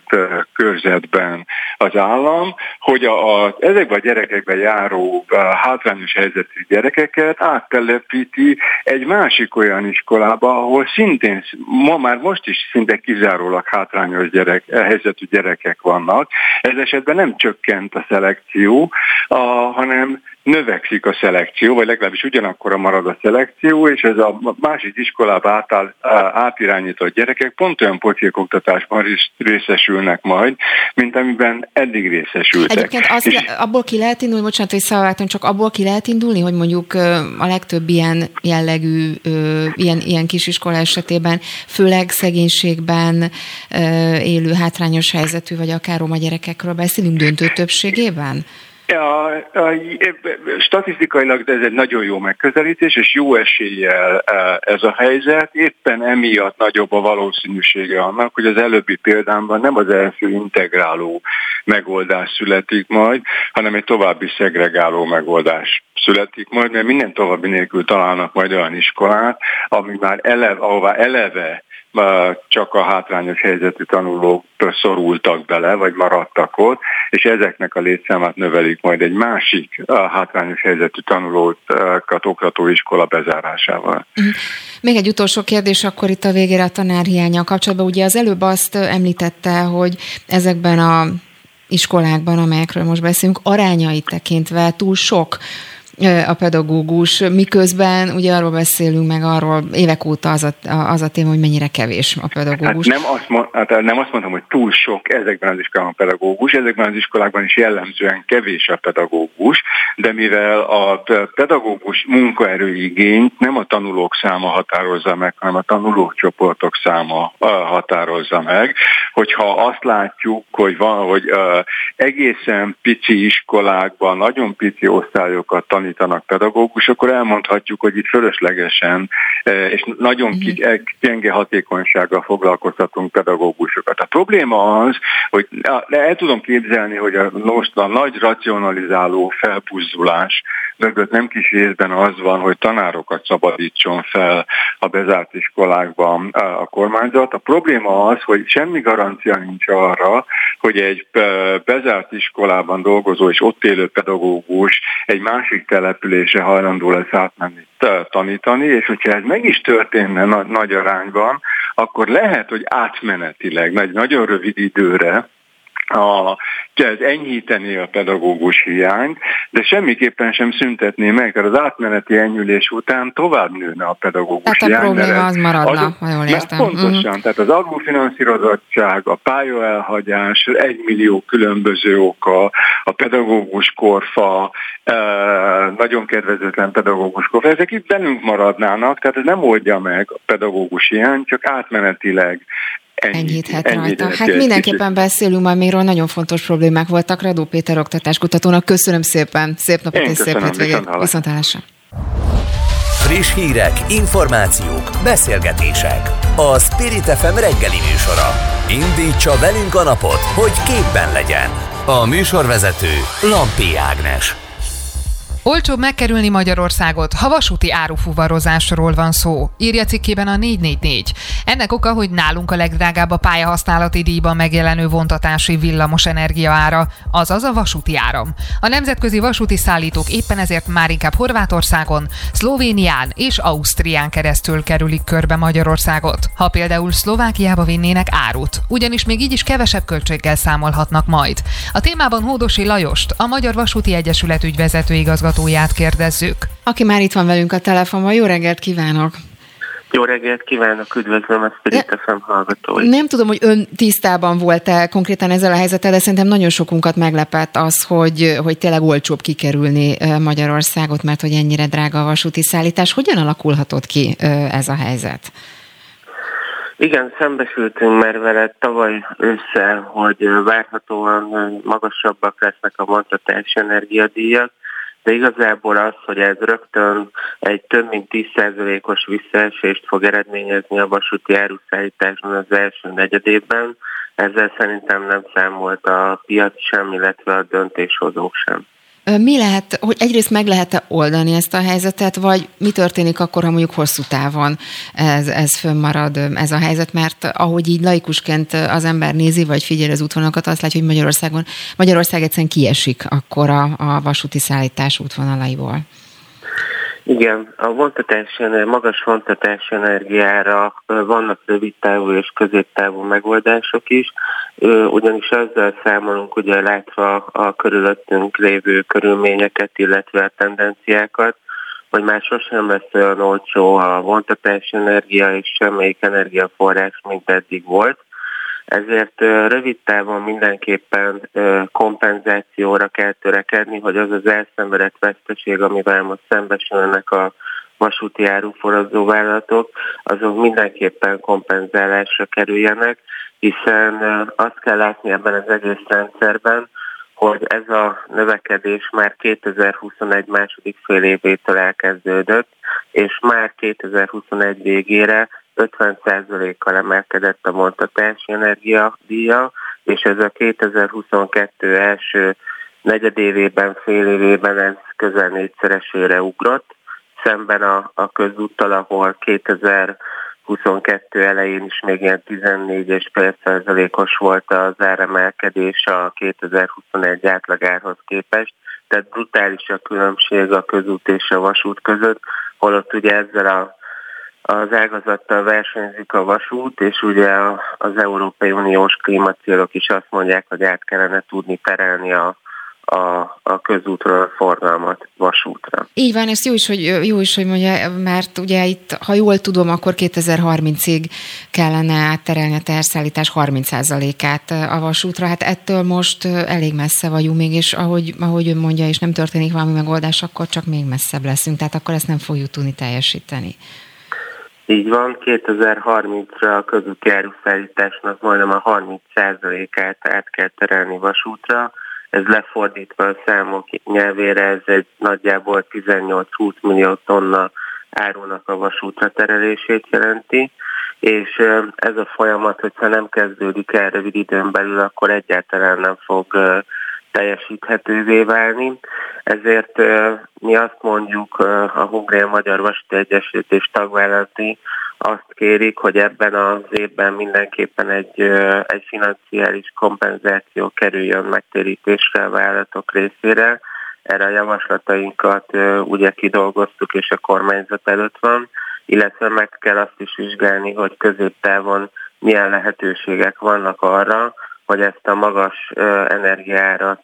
körzetben az állam, hogy a, a, ezekben a gyerekekben járó a hátrányos helyzetű gyerekeket áttelepíti egy másik olyan iskolába, ahol szintén ma már most is szinte kizárólag hátrányos gyerek, helyzetű gyerekek vannak. Ez esetben nem csökkent a szelekció, a, hanem növekszik a szelekció, vagy legalábbis ugyanakkor marad a szelekció, és ez a másik iskolába átáll, átirányított gyerekek pont olyan oktatásban részesülnek majd, mint amiben eddig részesültek. Egyébként az, és... abból ki lehet indulni, bocsánat, hogy szaváltam, csak abból ki lehet indulni, hogy mondjuk a legtöbb ilyen jellegű, ilyen, ilyen kisiskola esetében, főleg szegénységben élő hátrányos helyzetű, vagy akár roma gyerekekről beszélünk döntő többségében? A, a, statisztikailag ez egy nagyon jó megközelítés, és jó eséllyel e, ez a helyzet. Éppen emiatt nagyobb a valószínűsége annak, hogy az előbbi példámban nem az első integráló megoldás születik majd, hanem egy további szegregáló megoldás születik majd, mert minden további nélkül találnak majd olyan iskolát, ami már eleve, ahová eleve csak a hátrányos helyzetű tanulók szorultak bele, vagy maradtak ott, és ezeknek a létszámát növelik majd egy másik hátrányos helyzetű tanulókat oktató iskola bezárásával. Mhm. Még egy utolsó kérdés akkor itt a végére a tanárhiánya kapcsolatban. Ugye az előbb azt említette, hogy ezekben a iskolákban, amelyekről most beszélünk, arányait tekintve túl sok a pedagógus, miközben ugye arról beszélünk meg arról évek óta az a, az a téma, hogy mennyire kevés a pedagógus. Hát nem, azt mond, hát nem azt mondom, hogy túl sok ezekben az iskolában a pedagógus, ezekben az iskolákban is jellemzően kevés a pedagógus, de mivel a pedagógus munkaerőigényt nem a tanulók száma határozza meg, hanem a tanulócsoportok száma határozza meg, hogyha azt látjuk, hogy van, hogy egészen pici iskolákban, nagyon pici osztályokat tanít tanítanak pedagógus, akkor elmondhatjuk, hogy itt fölöslegesen e, és nagyon uh-huh. gyenge hatékonysággal foglalkoztatunk pedagógusokat. A probléma az, hogy el tudom képzelni, hogy a, most a nagy racionalizáló felpuzzulás mögött nem kis részben az van, hogy tanárokat szabadítson fel a bezárt iskolákban a kormányzat. A probléma az, hogy semmi garancia nincs arra, hogy egy bezárt iskolában dolgozó és ott élő pedagógus egy másik települése hajlandó lesz átmenni tanítani, és hogyha ez meg is történne nagy, arányban, akkor lehet, hogy átmenetileg, nagy, nagyon rövid időre a, ez enyhíteni a pedagógus hiányt, de semmiképpen sem szüntetné meg, mert az átmeneti enyhülés után tovább nőne a pedagógus tehát hiány. Tehát a probléma az maradna, ha jól értem. Pontosan, uh-huh. tehát az alulfinanszírozottság, a pályaelhagyás, egy millió különböző oka, a pedagógus korfa, eh, nagyon kedvezőtlen pedagógus korfa, ezek itt bennünk maradnának, tehát ez nem oldja meg a pedagógus hiány, csak átmenetileg enyhíthet rajta. Hát mindenképpen beszélünk majd még nagyon fontos problémák voltak. Radó Péter oktatáskutatónak köszönöm szépen, szép napot Én és szép hétvégét. Viszontlátásra. Friss hírek, információk, beszélgetések. A Spirit FM reggeli műsora. Indítsa velünk a napot, hogy képben legyen. A műsorvezető Lampi Ágnes. Olcsóbb megkerülni Magyarországot, ha vasúti árufuvarozásról van szó, írja cikkében a 444. Ennek oka, hogy nálunk a legdrágább a pályahasználati díjban megjelenő vontatási villamos energia ára, azaz a vasúti áram. A nemzetközi vasúti szállítók éppen ezért már inkább Horvátországon, Szlovénián és Ausztrián keresztül kerülik körbe Magyarországot. Ha például Szlovákiába vinnének árut, ugyanis még így is kevesebb költséggel számolhatnak majd. A témában Hódosi Lajost, a Magyar Vasúti Egyesület ügyvezető igazgató igazgatóját kérdezzük. Aki már itt van velünk a telefonban, jó reggelt kívánok! Jó reggelt kívánok, üdvözlöm a Spirit FM hallgatóit. Nem tudom, hogy ön tisztában volt-e konkrétan ezzel a helyzettel, de szerintem nagyon sokunkat meglepett az, hogy, hogy tényleg olcsóbb kikerülni Magyarországot, mert hogy ennyire drága a vasúti szállítás. Hogyan alakulhatott ki ez a helyzet? Igen, szembesültünk már vele tavaly össze, hogy várhatóan magasabbak lesznek a mondtatási energiadíjak, de igazából az, hogy ez rögtön egy több mint 10%-os visszaesést fog eredményezni a vasúti áruszállításban az első negyedében, ezzel szerintem nem számolt a piac sem, illetve a döntéshozók sem. Mi lehet, hogy egyrészt meg lehet-e oldani ezt a helyzetet, vagy mi történik akkor, ha mondjuk hosszú távon ez, ez fönnmarad ez a helyzet, mert ahogy így laikusként az ember nézi, vagy figyel az útvonalakat, azt látja, hogy Magyarországon, Magyarország egyszerűen kiesik akkor a, a vasúti szállítás útvonalaiból. Igen, a vontatás, magas vontatás energiára vannak rövid távú és középtávú megoldások is, ugyanis azzal számolunk, ugye látva a körülöttünk lévő körülményeket, illetve a tendenciákat, hogy már sosem lesz olyan olcsó a vontatás energia és semmelyik energiaforrás, mint eddig volt ezért rövid távon mindenképpen kompenzációra kell törekedni, hogy az az elszenvedett veszteség, amivel most szembesülnek a vasúti áruforrazó vállalatok, azok mindenképpen kompenzálásra kerüljenek, hiszen azt kell látni ebben az egész rendszerben, hogy ez a növekedés már 2021 második fél évétől elkezdődött, és már 2021 végére 50%-kal emelkedett a mondtatási energiadíja, és ez a 2022 első negyedévében, fél évében ez közel négyszeresére ugrott, szemben a, a közúttal, ahol 2022 elején is még ilyen 14 os volt az áremelkedés a 2021 átlagárhoz képest, tehát brutális a különbség a közút és a vasút között, holott ugye ezzel a az ágazattal versenyzik a vasút, és ugye az Európai Uniós klímacélok is azt mondják, hogy át kellene tudni terelni a, a, a közútról a forgalmat vasútra. Így van, és jó is, hogy, jó is, hogy mondja, mert ugye itt, ha jól tudom, akkor 2030-ig kellene átterelni a terszállítás 30%-át a vasútra. Hát ettől most elég messze vagyunk még, és ahogy, ahogy ön mondja, és nem történik valami megoldás, akkor csak még messzebb leszünk, tehát akkor ezt nem fogjuk tudni teljesíteni. Így van, 2030-ra a közúti áruszállításnak majdnem a 30%-át át kell terelni vasútra. Ez lefordítva a számok nyelvére, ez egy nagyjából 18-20 millió tonna árunak a vasútra terelését jelenti, és ez a folyamat, hogyha nem kezdődik el rövid időn belül, akkor egyáltalán nem fog teljesíthetővé válni. Ezért mi azt mondjuk a Hungria Magyar Vasúti Egyesült és tagvállalati azt kérik, hogy ebben az évben mindenképpen egy, egy financiális kompenzáció kerüljön megtérítésre a vállalatok részére. Erre a javaslatainkat ugye kidolgoztuk, és a kormányzat előtt van, illetve meg kell azt is vizsgálni, hogy középtávon milyen lehetőségek vannak arra, hogy ezt a magas energiárat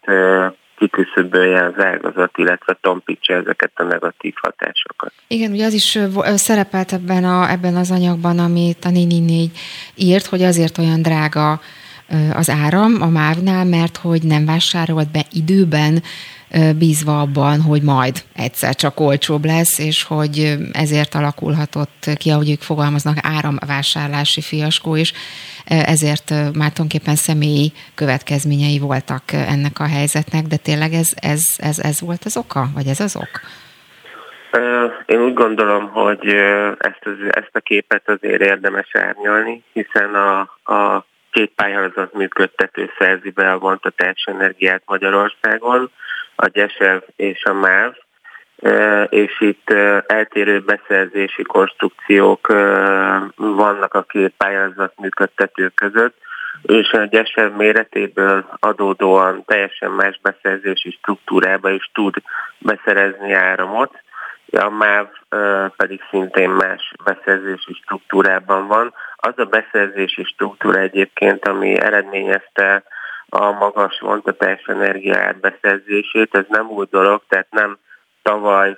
kiküszöbölje az ágazat, illetve tompítsa ezeket a negatív hatásokat. Igen, ugye az is szerepelt ebben, a, ebben az anyagban, amit a 444 írt, hogy azért olyan drága az áram a MÁV-nál, mert hogy nem vásárolt be időben bízva abban, hogy majd egyszer csak olcsóbb lesz, és hogy ezért alakulhatott ki, ahogy ők fogalmaznak, áramvásárlási fiaskó, és ezért már tulajdonképpen személyi következményei voltak ennek a helyzetnek, de tényleg ez, ez, ez, ez volt az oka, vagy ez az ok? Én úgy gondolom, hogy ezt, az, ezt a képet azért érdemes árnyalni, hiszen a, a két pályázat működtető szerzi be a vontatás energiát Magyarországon, a GESEV és a MÁV, és itt eltérő beszerzési konstrukciók vannak a két pályázat működtető között, és a GESEV méretéből adódóan teljesen más beszerzési struktúrába is tud beszerezni áramot, a MÁV pedig szintén más beszerzési struktúrában van. Az a beszerzési struktúra egyébként, ami eredményezte a magas vontatás energia átbeszerzését, ez nem új dolog, tehát nem tavaly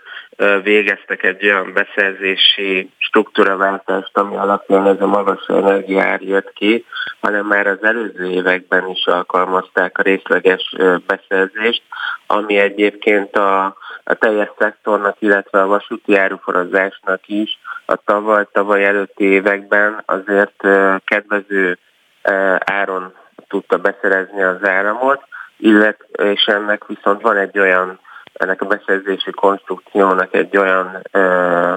végeztek egy olyan beszerzési struktúraváltást, ami alapján ez a magas energiár jött ki, hanem már az előző években is alkalmazták a részleges beszerzést, ami egyébként a, a teljes szektornak, illetve a vasúti áruforozásnak is a tavaly, tavaly előtti években azért kedvező áron tudta beszerezni az áramot, illetve, és ennek viszont van egy olyan ennek a beszerzési konstrukciónak egy olyan ö,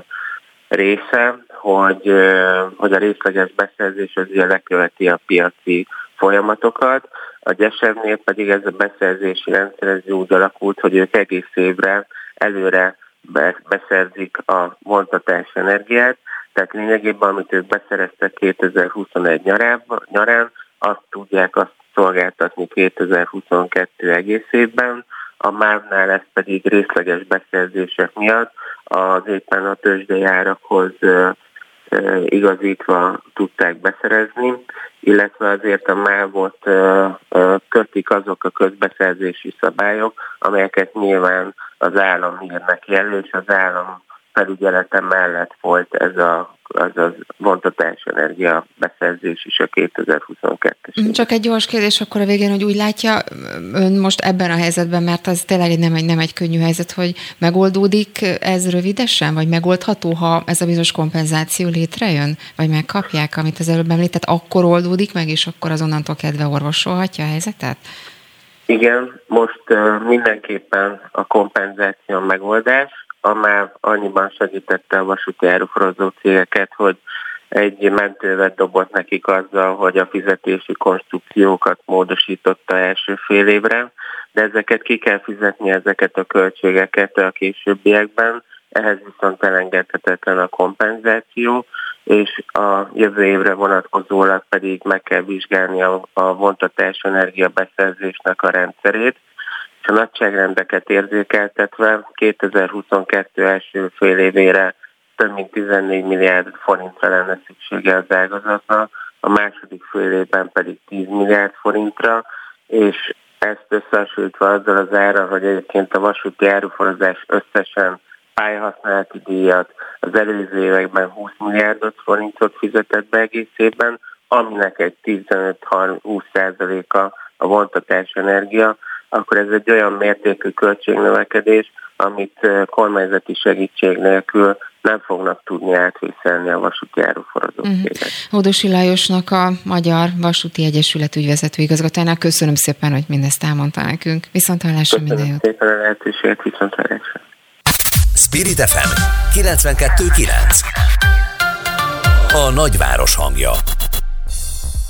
része, hogy, ö, hogy a részleges beszerzés az ilyen leköveti a piaci folyamatokat. A gyesevnél pedig ez a beszerzési rendszer ez úgy alakult, hogy ők egész évre előre beszerzik a vontatás energiát, tehát lényegében, amit ők beszereztek 2021 nyarán, nyarán azt tudják azt szolgáltatni 2022 egész évben, a MÁV-nál ez pedig részleges beszerzések miatt az éppen a tőzsdei igazítva tudták beszerezni, illetve azért a MÁV-ot kötik azok a közbeszerzési szabályok, amelyeket nyilván az állam ír neki elő, és az állam felügyelete mellett folyt ez a az a vontatás energia beszerzés is a 2022-es. Csak egy gyors kérdés akkor a végén, hogy úgy látja ön most ebben a helyzetben, mert az tényleg nem egy, nem egy könnyű helyzet, hogy megoldódik ez rövidesen, vagy megoldható, ha ez a bizonyos kompenzáció létrejön, vagy megkapják, amit az előbb említett, akkor oldódik meg, és akkor azonnantól kedve orvosolhatja a helyzetet? Igen, most mindenképpen a kompenzáció megoldás, a MÁV annyiban segítette a vasúti áruforozó cégeket, hogy egy mentővet dobott nekik azzal, hogy a fizetési konstrukciókat módosította első fél évre, de ezeket ki kell fizetni, ezeket a költségeket a későbbiekben, ehhez viszont elengedhetetlen a kompenzáció, és a jövő évre vonatkozólag pedig meg kell vizsgálni a, a vontatás energia beszerzésnek a rendszerét, a nagyságrendeket érzékeltetve 2022 első fél évére több mint 14 milliárd forintra lenne szüksége az ágazatnak, a második fél évben pedig 10 milliárd forintra, és ezt összehasonlítva azzal az ára, hogy egyébként a vasúti áruforozás összesen pályahasználati díjat az előző években 20 milliárdot forintot fizetett be egész évben, aminek egy 15-20 százaléka a vontatás energia, akkor ez egy olyan mértékű költségnövekedés, amit kormányzati segítség nélkül nem fognak tudni átvészelni a vasúti áruforozó uh-huh. Mhm. Hódosi Lajosnak a Magyar Vasúti Egyesület ügyvezető igazgatójának köszönöm szépen, hogy mindezt elmondta nekünk. Viszont hallásra minden jót. szépen a lehetőséget, viszont hallásra. Spirit FM 92.9 A nagyváros hangja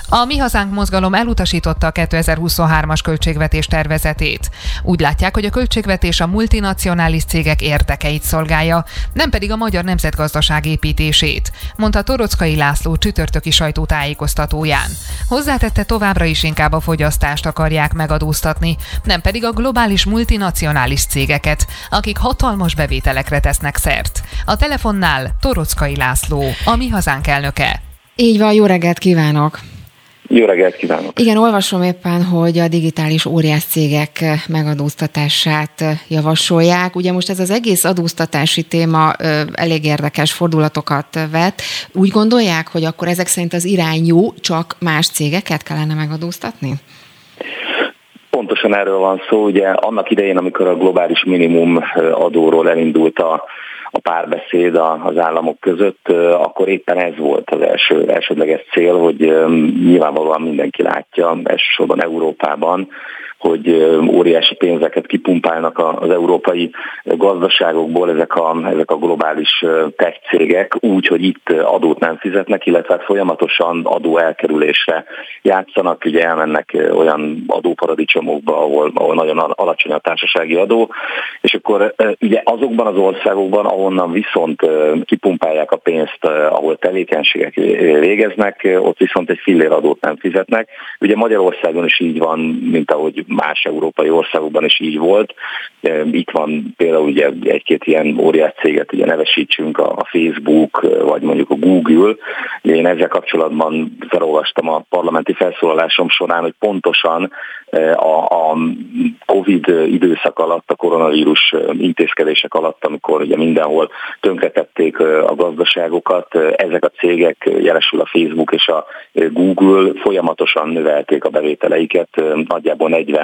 a Mi Hazánk mozgalom elutasította a 2023-as költségvetés tervezetét. Úgy látják, hogy a költségvetés a multinacionális cégek érdekeit szolgálja, nem pedig a magyar nemzetgazdaság építését, mondta Torockai László csütörtöki sajtótájékoztatóján. Hozzátette továbbra is inkább a fogyasztást akarják megadóztatni, nem pedig a globális multinacionális cégeket, akik hatalmas bevételekre tesznek szert. A telefonnál Torockai László, a Mi Hazánk elnöke. Így van, jó reggelt kívánok! Jó reggelt kívánok! Igen, olvasom éppen, hogy a digitális óriás cégek megadóztatását javasolják. Ugye most ez az egész adóztatási téma elég érdekes fordulatokat vet. Úgy gondolják, hogy akkor ezek szerint az irány jó, csak más cégeket kellene megadóztatni? Pontosan erről van szó, ugye annak idején, amikor a globális minimum adóról elindult a a párbeszéd az államok között, akkor éppen ez volt az első elsődleges cél, hogy nyilvánvalóan mindenki látja, elsősorban Európában, hogy óriási pénzeket kipumpálnak az európai gazdaságokból ezek a, ezek a globális tech cégek úgy, hogy itt adót nem fizetnek, illetve hát folyamatosan adó elkerülésre játszanak, ugye elmennek olyan adóparadicsomokba, ahol, ahol nagyon alacsony a társasági adó, és akkor ugye azokban az országokban, ahonnan viszont kipumpálják a pénzt, ahol tevékenységek végeznek, ott viszont egy fillér adót nem fizetnek. Ugye Magyarországon is így van, mint ahogy más európai országokban is így volt. Itt van például ugye egy-két ilyen óriás céget, ugye nevesítsünk, a Facebook, vagy mondjuk a Google. Én ezzel kapcsolatban felolvastam a parlamenti felszólalásom során, hogy pontosan a, Covid időszak alatt, a koronavírus intézkedések alatt, amikor ugye mindenhol tönkretették a gazdaságokat, ezek a cégek, jelesül a Facebook és a Google folyamatosan növelték a bevételeiket, nagyjából 40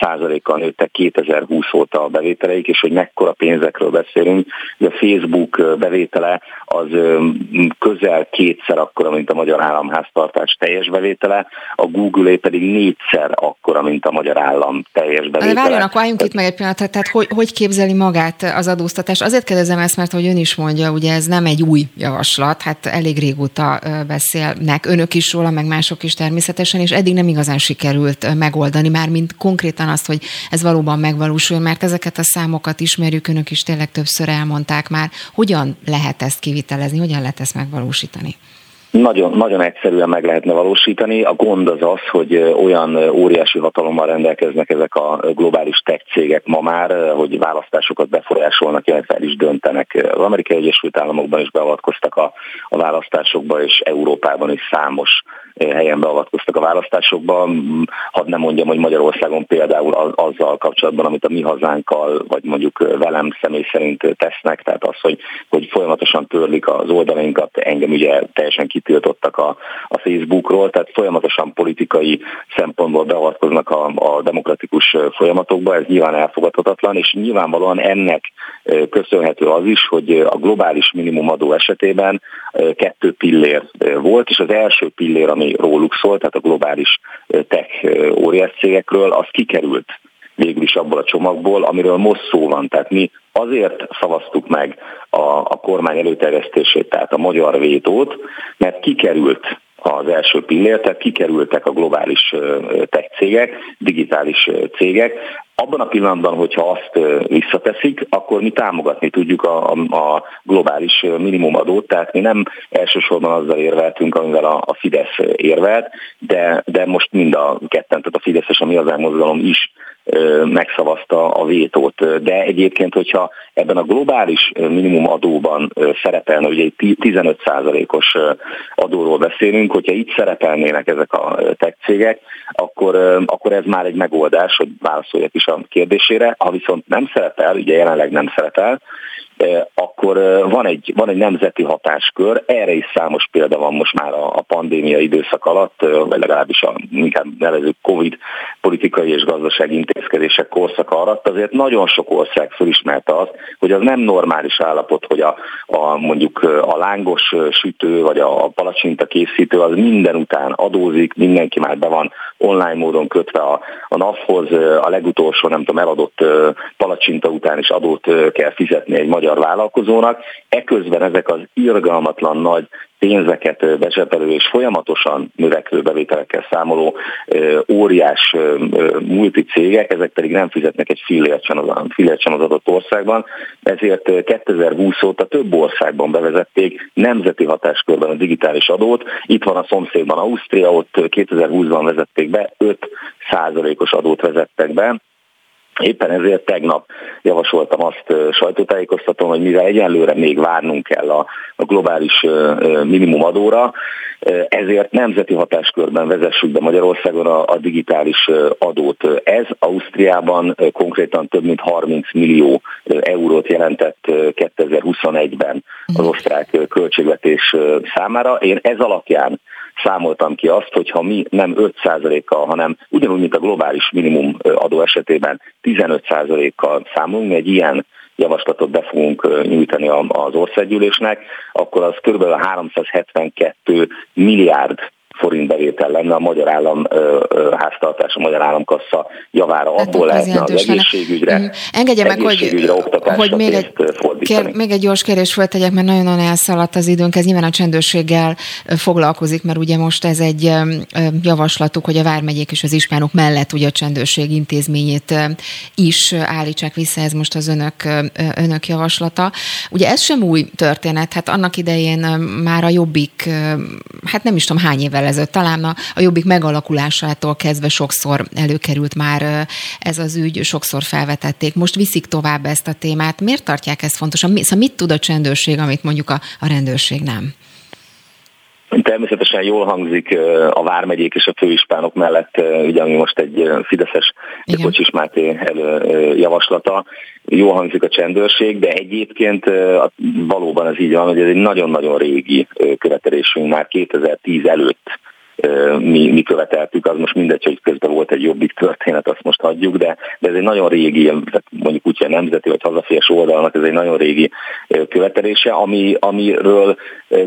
százalékkal nőttek 2020 óta a bevételeik, és hogy mekkora pénzekről beszélünk. A Facebook bevétele az közel kétszer akkora, mint a magyar államháztartás teljes bevétele, a Google pedig négyszer akkora, mint a magyar állam teljes bevétele. Várjon, akkor álljunk itt meg egy pillanat, tehát hogy, hogy képzeli magát az adóztatás? Azért kérdezem ezt, mert hogy ön is mondja, ugye ez nem egy új javaslat, hát elég régóta beszélnek önök is róla, meg mások is természetesen, és eddig nem igazán sikerült megoldani, már mint konkrétan azt, hogy ez valóban megvalósul, mert ezeket a számokat ismerjük, önök is tényleg többször elmondták már. Hogyan lehet ezt kivitelezni, hogyan lehet ezt megvalósítani? Nagyon, nagyon egyszerűen meg lehetne valósítani. A gond az az, hogy olyan óriási hatalommal rendelkeznek ezek a globális tech cégek ma már, hogy választásokat befolyásolnak, illetve el is döntenek. Az Amerikai Egyesült Államokban is beavatkoztak a, a választásokba, és Európában is számos helyen beavatkoztak a választásokba. Hadd nem mondjam, hogy Magyarországon például azzal kapcsolatban, amit a mi hazánkkal, vagy mondjuk velem személy szerint tesznek, tehát az, hogy, hogy folyamatosan törlik az oldalainkat, engem ugye teljesen kitiltottak a, a Facebookról, tehát folyamatosan politikai szempontból beavatkoznak a, a demokratikus folyamatokba, ez nyilván elfogadhatatlan, és nyilvánvalóan ennek köszönhető az is, hogy a globális minimumadó esetében kettő pillér volt, és az első pillér, ami róluk szól, tehát a globális tech óriás cégekről, az kikerült végül is abból a csomagból, amiről most szó van. Tehát mi azért szavaztuk meg a, a kormány előterjesztését, tehát a magyar vétót, mert kikerült az első pillér, tehát kikerültek a globális tech cégek, digitális cégek. Abban a pillanatban, hogyha azt visszateszik, akkor mi támogatni tudjuk a, a globális minimumadót, tehát mi nem elsősorban azzal érveltünk, amivel a, a Fidesz érvelt, de, de most mind a ketten, tehát a Fidesz és a Mi az mozgalom is megszavazta a vétót. De egyébként, hogyha ebben a globális minimum adóban szerepelne, ugye egy 15%-os adóról beszélünk, hogyha itt szerepelnének ezek a tech cégek, akkor, akkor ez már egy megoldás, hogy válaszoljak is a kérdésére. Ha viszont nem szerepel, ugye jelenleg nem szerepel, akkor van egy, van egy nemzeti hatáskör, erre is számos példa van most már a, a pandémia időszak alatt, vagy legalábbis a inkább nevező Covid politikai és gazdasági intézkedések korszaka alatt, azért nagyon sok ország felismerte azt, hogy az nem normális állapot, hogy a, a mondjuk a lángos sütő vagy a palacsinta készítő az minden után adózik, mindenki már be van online módon kötve a, a NAV-hoz, a legutolsó, nem tudom, eladott palacsinta után is adót kell fizetni egy magyar vállalkozónak. Eközben ezek az irgalmatlan nagy pénzeket bezsebelő és folyamatosan növekvő bevételekkel számoló óriás multicégek, ezek pedig nem fizetnek egy fillért sem az, fillért sem az adott országban, ezért 2020 óta több országban bevezették nemzeti hatáskörben a digitális adót. Itt van a szomszédban Ausztria, ott 2020-ban vezették be, 5 százalékos adót vezettek be, Éppen ezért tegnap javasoltam azt sajtótájékoztatom, hogy mivel egyenlőre még várnunk kell a, a globális minimumadóra, ezért nemzeti hatáskörben vezessük be Magyarországon a, a digitális adót. Ez Ausztriában konkrétan több mint 30 millió eurót jelentett 2021-ben az osztrák költségvetés számára. Én ez alapján számoltam ki azt, hogy ha mi nem 5%-kal, hanem ugyanúgy, mint a globális minimum adó esetében 15%-kal számolunk, egy ilyen javaslatot be fogunk nyújtani az országgyűlésnek, akkor az kb. 372 milliárd forint bevétel lenne a magyar állam háztartás, a magyar államkassa javára. Hát Abból lehetne az egészségügyre, mm. Engedje meg, hogy, hogy még, egy, kér, még egy gyors kérdés föltegyek, mert nagyon-nagyon elszaladt az időnk. Ez nyilván a csendőrséggel foglalkozik, mert ugye most ez egy javaslatuk, hogy a vármegyék és az ispánok mellett ugye a csendőrség intézményét is állítsák vissza, ez most az önök, önök javaslata. Ugye ez sem új történet, hát annak idején már a Jobbik, hát nem is tudom hány évvel ezelőtt, talán a, a Jobbik megalakulásától kezdve sokszor előkerült már ez az ügy, sokszor felvetették. Most viszik tovább ezt a témát. Miért tartják ezt fontosan? Szóval mit tud a csendőrség, amit mondjuk a, a rendőrség nem? Természetesen jól hangzik a vármegyék és a főispánok mellett, ugye ami most egy Fideszes Kocsis Máté javaslata, jól hangzik a csendőrség, de egyébként valóban ez így van, hogy ez egy nagyon-nagyon régi követelésünk már 2010 előtt mi, mi követeltük, az most mindegy, hogy közben volt egy jobbik történet, azt most hagyjuk, de, de ez egy nagyon régi, mondjuk úgy, hogy nemzeti vagy hazaféles oldalnak, ez egy nagyon régi követelése, ami, amiről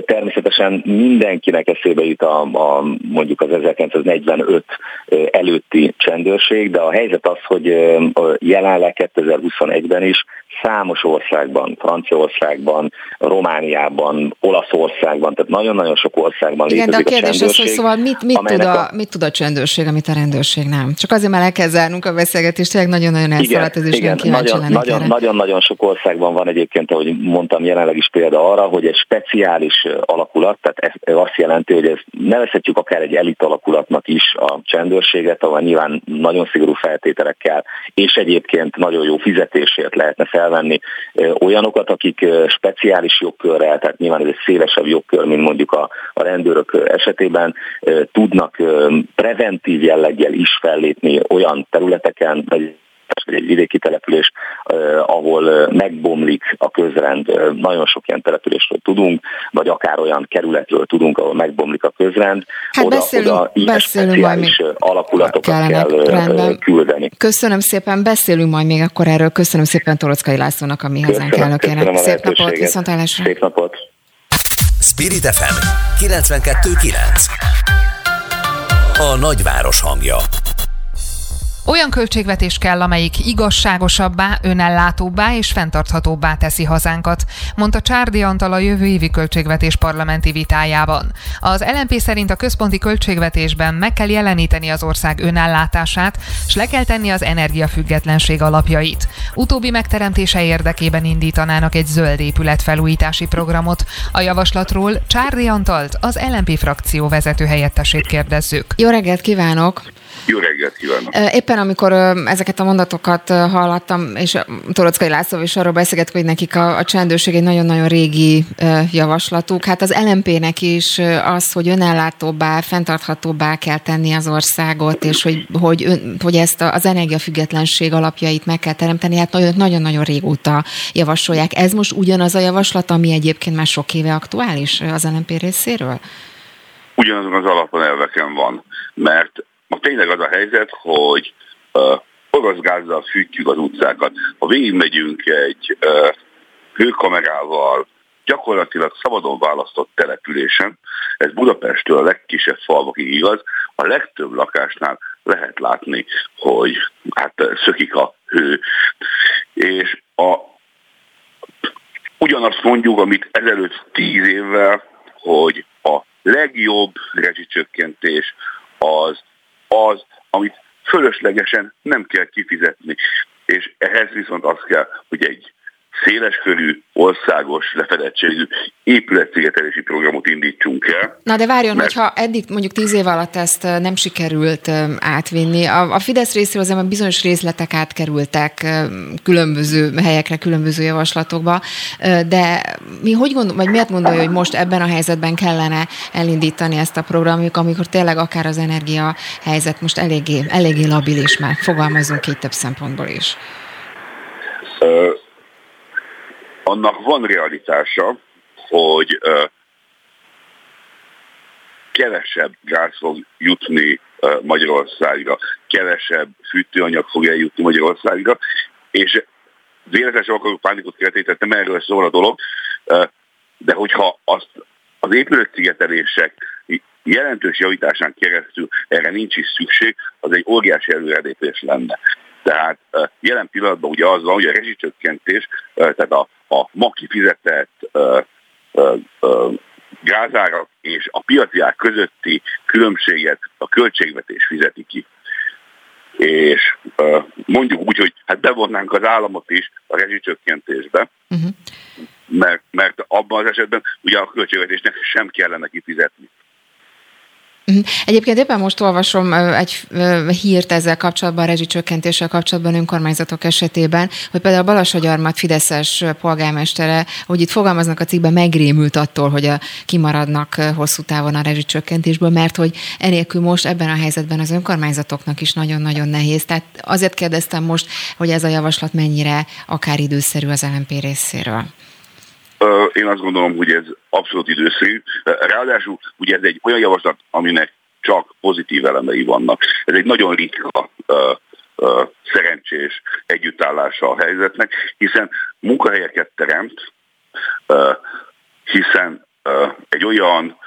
természetesen mindenkinek eszébe jut a, a mondjuk az 1945 előtti csendőrség, de a helyzet az, hogy jelenleg 2021-ben is számos országban, Franciaországban, Romániában, Olaszországban, tehát nagyon-nagyon sok országban Igen, de a kérdés az, hogy szóval mit, mit, tud a, a, mit tud a csendőrség, amit a rendőrség nem? Csak azért, mert el kell zárnunk a beszélgetést, tényleg nagyon-nagyon elszaladt, ez is igen, nagyon, nagyon, nagyon, nagyon sok országban van egyébként, ahogy mondtam, jelenleg is példa arra, hogy egy speciális alakulat, tehát ez azt jelenti, hogy ez nevezhetjük akár egy elit alakulatnak is a csendőrséget, ahol nyilván nagyon szigorú feltételekkel, és egyébként nagyon jó fizetésért lehetne fel felvenni. Olyanokat, akik speciális jogkörrel, tehát nyilván ez egy szélesebb jogkör, mint mondjuk a, a rendőrök esetében, tudnak preventív jelleggel is fellépni olyan területeken, vagy vagy egy vidéki település, ahol megbomlik a közrend. Nagyon sok ilyen településről tudunk, vagy akár olyan kerületről tudunk, ahol megbomlik a közrend. Hát oda, beszélünk, oda beszélünk majd még alakulatokat kellenek, kell rendben. küldeni. Köszönöm szépen, beszélünk majd még akkor erről. Köszönöm szépen Torockai Lászlónak, ami hazánk elnökének. Szép napot, viszontlátásra. Szép napot. Spirit FM 92.9 A nagyváros hangja olyan költségvetés kell, amelyik igazságosabbá, önellátóbbá és fenntarthatóbbá teszi hazánkat, mondta Csárdi Antal a jövő évi költségvetés parlamenti vitájában. Az LNP szerint a központi költségvetésben meg kell jeleníteni az ország önellátását, és le kell tenni az energiafüggetlenség alapjait. Utóbbi megteremtése érdekében indítanának egy zöld épület felújítási programot. A javaslatról Csárdi Antalt, az LNP frakció vezető helyettesét kérdezzük. Jó reggelt kívánok! Jó reggelt kívánok! Éppen amikor ezeket a mondatokat hallottam, és Torockai László is arról beszélgettük, hogy nekik a, a csendőrség egy nagyon-nagyon régi javaslatuk. Hát az LMP-nek is az, hogy önellátóbbá, fenntarthatóbbá kell tenni az országot, és hogy, hogy, ön, hogy ezt az energiafüggetlenség alapjait meg kell teremteni, hát nagyon-nagyon régóta javasolják. Ez most ugyanaz a javaslat, ami egyébként már sok éve aktuális az LMP részéről? Ugyanazon az alapon elveken van, mert Ma tényleg az a helyzet, hogy uh, orosz gázzal fűtjük az utcákat. Ha végigmegyünk egy uh, hőkamerával, gyakorlatilag szabadon választott településen, ez Budapesttől a legkisebb falvakig igaz, a legtöbb lakásnál lehet látni, hogy hát szökik a hő. És a, ugyanazt mondjuk, amit ezelőtt tíz évvel, hogy a legjobb rezsicsökkentés az az, amit fölöslegesen nem kell kifizetni. És ehhez viszont az kell, hogy egy széleskörű, országos lefedettségű épületszigetelési programot indítsunk el. Na de várjon, mert... hogyha eddig mondjuk tíz év alatt ezt nem sikerült átvinni, a, a Fidesz részéről azért bizonyos részletek átkerültek különböző helyekre, különböző javaslatokba, de mi hogy gondol, vagy miért gondolja, hogy most ebben a helyzetben kellene elindítani ezt a programjuk, amikor tényleg akár az energia helyzet most eléggé, eléggé labilis már, fogalmazunk így több szempontból is annak van realitása, hogy kevesebb gáz fog jutni Magyarországra, kevesebb fűtőanyag fog eljutni Magyarországra, és véletlenül akarok pánikot kelteni, nem erről szól a dolog, de hogyha azt az épületszigetelések jelentős javításán keresztül erre nincs is szükség, az egy óriási előrelépés lenne. Tehát jelen pillanatban ugye az van, hogy a rezsicsökkentés, tehát a, a ma kifizetett gázárak és a piaci ár közötti különbséget a költségvetés fizeti ki. És mondjuk úgy, hogy hát bevonnánk az államot is a rezsicsökkentésbe, uh-huh. mert, mert abban az esetben ugye a költségvetésnek sem kellene kifizetni. Mhm. Egyébként éppen most olvasom egy hírt ezzel kapcsolatban, rezsicsökkentéssel kapcsolatban önkormányzatok esetében, hogy például Balassagyarmat Fideszes polgármestere, hogy itt fogalmaznak a cikkben, megrémült attól, hogy a, kimaradnak hosszú távon a rezsicsökkentésből, mert hogy enélkül most ebben a helyzetben az önkormányzatoknak is nagyon-nagyon nehéz. Tehát azért kérdeztem most, hogy ez a javaslat mennyire akár időszerű az LNP részéről. Én azt gondolom, hogy ez abszolút időszerű. Ráadásul ugye ez egy olyan javaslat, aminek csak pozitív elemei vannak. Ez egy nagyon ritka szerencsés együttállása a helyzetnek, hiszen munkahelyeket teremt, hiszen egy olyan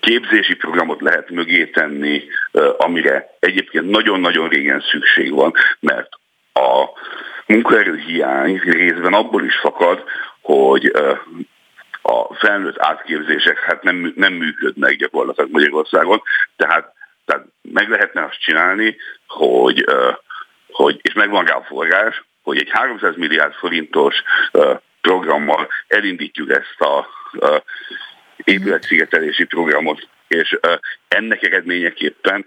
képzési programot lehet mögé tenni, amire egyébként nagyon-nagyon régen szükség van, mert a munkaerőhiány részben abból is fakad, hogy a felnőtt átképzések hát nem, nem működnek gyakorlatilag Magyarországon, tehát, tehát meg lehetne azt csinálni, hogy, hogy és megvan rá a forrás, hogy egy 300 milliárd forintos programmal elindítjuk ezt a épületszigetelési programot, és ennek eredményeképpen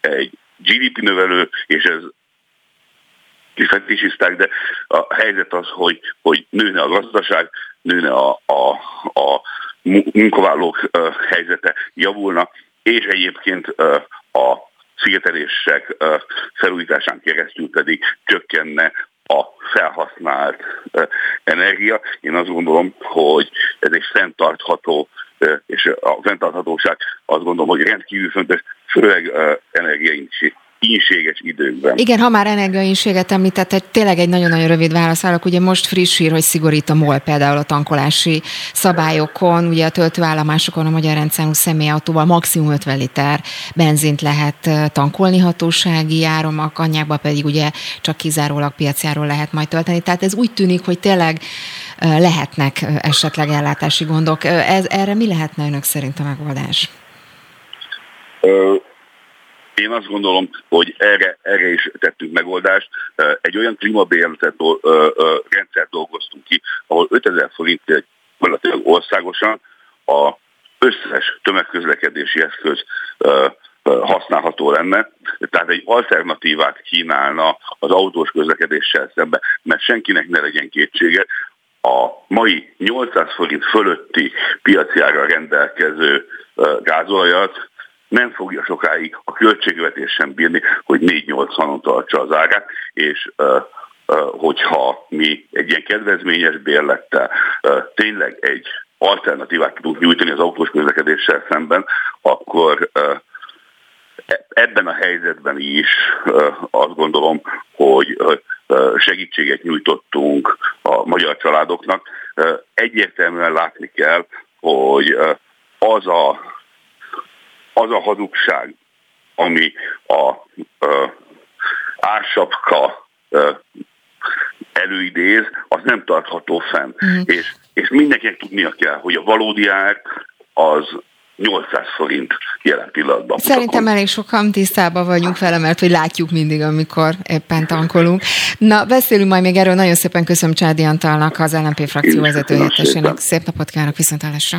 egy GDP növelő, és ez kifetésizták, de a helyzet az, hogy, hogy nőne a gazdaság, nőne a, a, a munkavállalók helyzete javulna, és egyébként a szigetelések felújításán keresztül pedig csökkenne a felhasznált energia. Én azt gondolom, hogy ez egy fenntartható, és a fenntarthatóság azt gondolom, hogy rendkívül fontos, főleg energiaintézés ínséges időkben. Igen, ha már energiaínséget említett, egy, tényleg egy nagyon-nagyon rövid válaszolok. Ugye most friss hír, hogy szigorít a MOL például a tankolási szabályokon, ugye a töltőállomásokon a magyar rendszámú személyautóval maximum 50 liter benzint lehet tankolni hatósági áron, a kanyákba pedig ugye csak kizárólag piacjáról lehet majd tölteni. Tehát ez úgy tűnik, hogy tényleg lehetnek esetleg ellátási gondok. Ez, erre mi lehetne önök szerint a megoldás? Én azt gondolom, hogy erre, erre is tettünk megoldást. Egy olyan klímabérletet rendszer dolgoztunk ki, ahol 5000 forint gyakorlatilag országosan a összes tömegközlekedési eszköz használható lenne, tehát egy alternatívát kínálna az autós közlekedéssel szemben, mert senkinek ne legyen kétsége, a mai 800 forint fölötti piaci rendelkező gázolajat nem fogja sokáig a költségvetés sem bírni, hogy 4-8-on tartsa az árát, és hogyha mi egy ilyen kedvezményes bérlettel tényleg egy alternatívát tudunk nyújtani az autós közlekedéssel szemben, akkor ebben a helyzetben is azt gondolom, hogy segítséget nyújtottunk a magyar családoknak. Egyértelműen látni kell, hogy az a az a hazugság, ami a ö, ársapka ö, előidéz, az nem tartható fenn. Mm. És, és mindenkinek tudnia kell, hogy a valódi ár az 800 forint jelen pillanatban. Szerintem elég sokan tisztában vagyunk vele, mert hogy látjuk mindig, amikor éppen tankolunk. Na, beszélünk majd még erről. Nagyon szépen köszönöm Csádi Antalnak, az LNP frakció vezető Szép napot kívánok, viszontlátásra!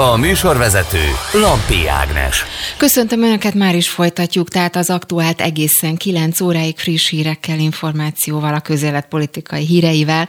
A műsorvezető Lampi Ágnes. Köszöntöm Önöket, már is folytatjuk, tehát az aktuált egészen 9 óráig friss hírekkel, információval, a közéletpolitikai híreivel.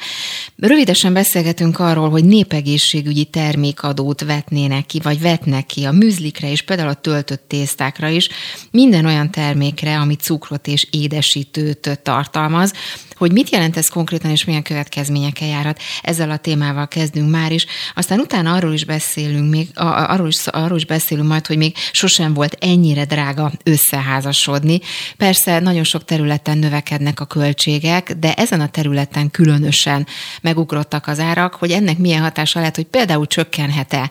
Rövidesen beszélgetünk arról, hogy népegészségügyi termékadót vetnének ki, vagy vetnek ki a műzlikre és például a töltött tésztákra is, minden olyan termékre, ami cukrot és édesítőt tartalmaz hogy mit jelent ez konkrétan, és milyen következményekkel járhat. Ezzel a témával kezdünk már is. Aztán utána arról is beszélünk még, arról is, arról is beszélünk majd, hogy még sosem volt ennyire drága összeházasodni. Persze nagyon sok területen növekednek a költségek, de ezen a területen különösen megugrottak az árak, hogy ennek milyen hatása lehet, hogy például csökkenhet-e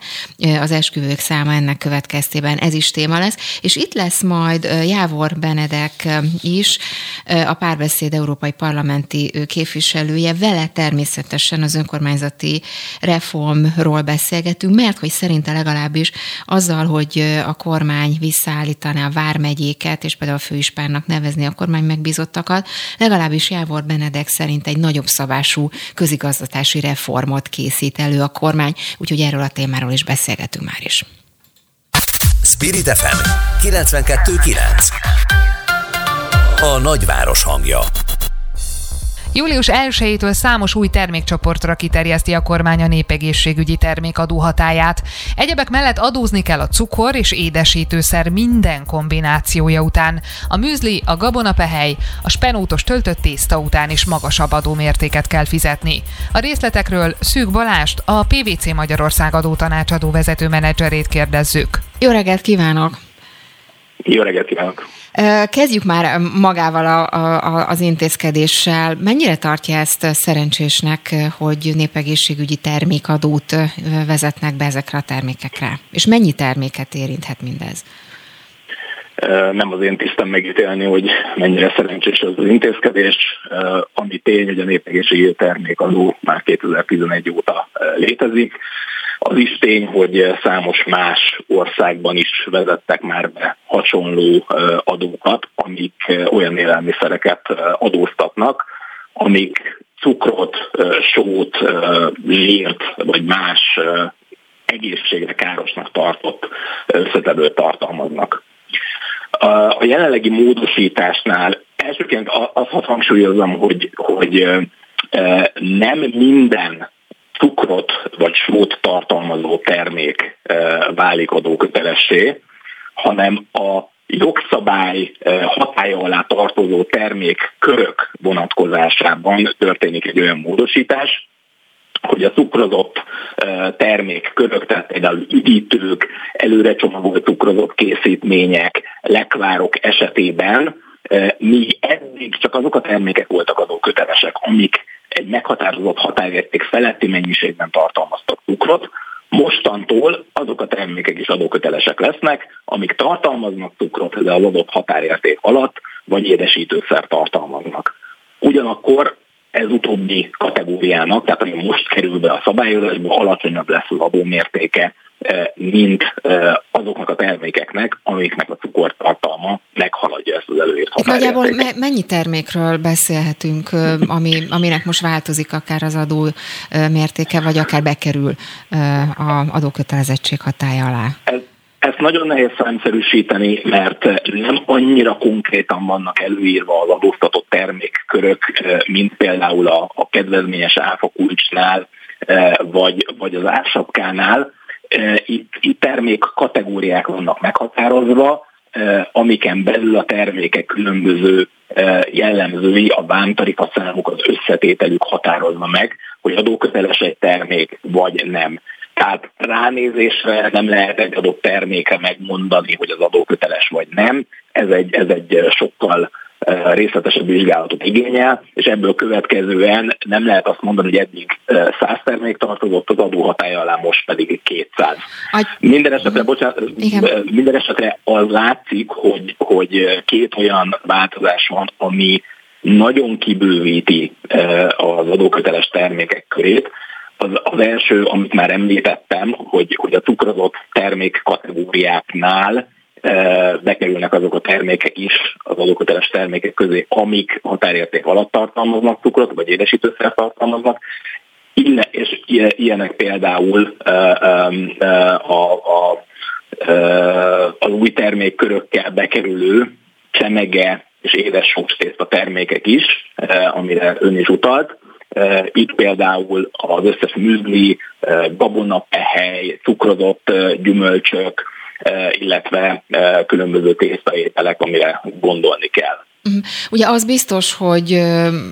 az esküvők száma ennek következtében. Ez is téma lesz. És itt lesz majd Jávor Benedek is, a párbeszéd európai parlamenti képviselője. Vele természetesen az önkormányzati reformról beszélgetünk, mert hogy szerinte legalábbis azzal, hogy a kormány visszaállítaná a vármegyéket, és például a főispárnak nevezni a kormány megbízottakat, legalábbis Jávor Benedek szerint egy nagyobb szabású közigazgatási reformot készít elő a kormány, úgyhogy erről a témáról is beszélgetünk már is. Spirit FM 92.9 A nagyváros hangja Július 1-től számos új termékcsoportra kiterjeszti a kormány a népegészségügyi termékadó hatáját. Egyebek mellett adózni kell a cukor és édesítőszer minden kombinációja után. A műzli, a gabonapehely, a spenótos töltött tészta után is magasabb adómértéket kell fizetni. A részletekről Szűk Balást, a PVC Magyarország adó tanácsadó vezető menedzserét kérdezzük. Jó reggelt kívánok! Jó reggelt kívánok! Kezdjük már magával a, a, az intézkedéssel. Mennyire tartja ezt szerencsésnek, hogy népegészségügyi termékadót vezetnek be ezekre a termékekre? És mennyi terméket érinthet mindez? Nem az én tisztem megítélni, hogy mennyire szerencsés az az intézkedés. Ami tény, hogy a népegészségügyi termékadó már 2011 óta létezik az is tény, hogy számos más országban is vezettek már be hasonló adókat, amik olyan élelmiszereket adóztatnak, amik cukrot, sót, zsírt vagy más egészségre károsnak tartott összetevőt tartalmaznak. A jelenlegi módosításnál elsőként azt hangsúlyozom, hogy, hogy nem minden cukrot vagy sót tartalmazó termék válik adókötelessé, hanem a jogszabály hatája alá tartozó termék körök vonatkozásában történik egy olyan módosítás, hogy a cukrozott termék körök, tehát például üdítők, előre csomagolt cukrozott készítmények, lekvárok esetében míg eddig csak azok a termékek voltak adókötelesek, amik egy meghatározott határérték feletti mennyiségben tartalmaztak cukrot, mostantól azok a termékek is adókötelesek lesznek, amik tartalmaznak cukrot, de az adott határérték alatt, vagy édesítőszer tartalmaznak. Ugyanakkor ez utóbbi kategóriának, tehát ami most kerül be a szabályozásba, alacsonyabb lesz az adómértéke, mint eh, azoknak a termékeknek, amiknek a cukortartalma meghaladja ezt az előírt határértéket. Nagyjából me- mennyi termékről beszélhetünk, ami, aminek most változik akár az adó mértéke, vagy akár bekerül a adókötelezettség hatája alá? Ez, ezt nagyon nehéz számszerűsíteni, mert nem annyira konkrétan vannak előírva az adóztatott termékkörök, mint például a, a kedvezményes áfakulcsnál, vagy, vagy az ársapkánál, itt, itt termék kategóriák vannak meghatározva, amiken belül a termékek különböző jellemzői, a vámtarifa számuk, az összetételük határozva meg, hogy adóköteles egy termék, vagy nem. Tehát ránézésre nem lehet egy adott termékre megmondani, hogy az adóköteles vagy nem. Ez egy, ez egy sokkal részletesebb vizsgálatot igényel, és ebből következően nem lehet azt mondani, hogy eddig 100 termék tartozott az adó hatája alá, most pedig 200. Minden esetre, bocsánat, minden esetre az látszik, hogy, hogy két olyan változás van, ami nagyon kibővíti az adóköteles termékek körét. Az, az első, amit már említettem, hogy, hogy a cukrozott termék kategóriáknál bekerülnek azok a termékek is az adóköteles termékek közé, amik határérték alatt tartalmaznak cukrot, vagy édesítőszer tartalmaznak, és ilyenek például a, a, az új termékkörökkel bekerülő csemege és édes a termékek is, amire ön is utalt. Itt például az összes műzli, gabonapehely, cukrozott gyümölcsök, illetve különböző tésztaételek, amire gondolni kell. Mhm. Ugye az biztos, hogy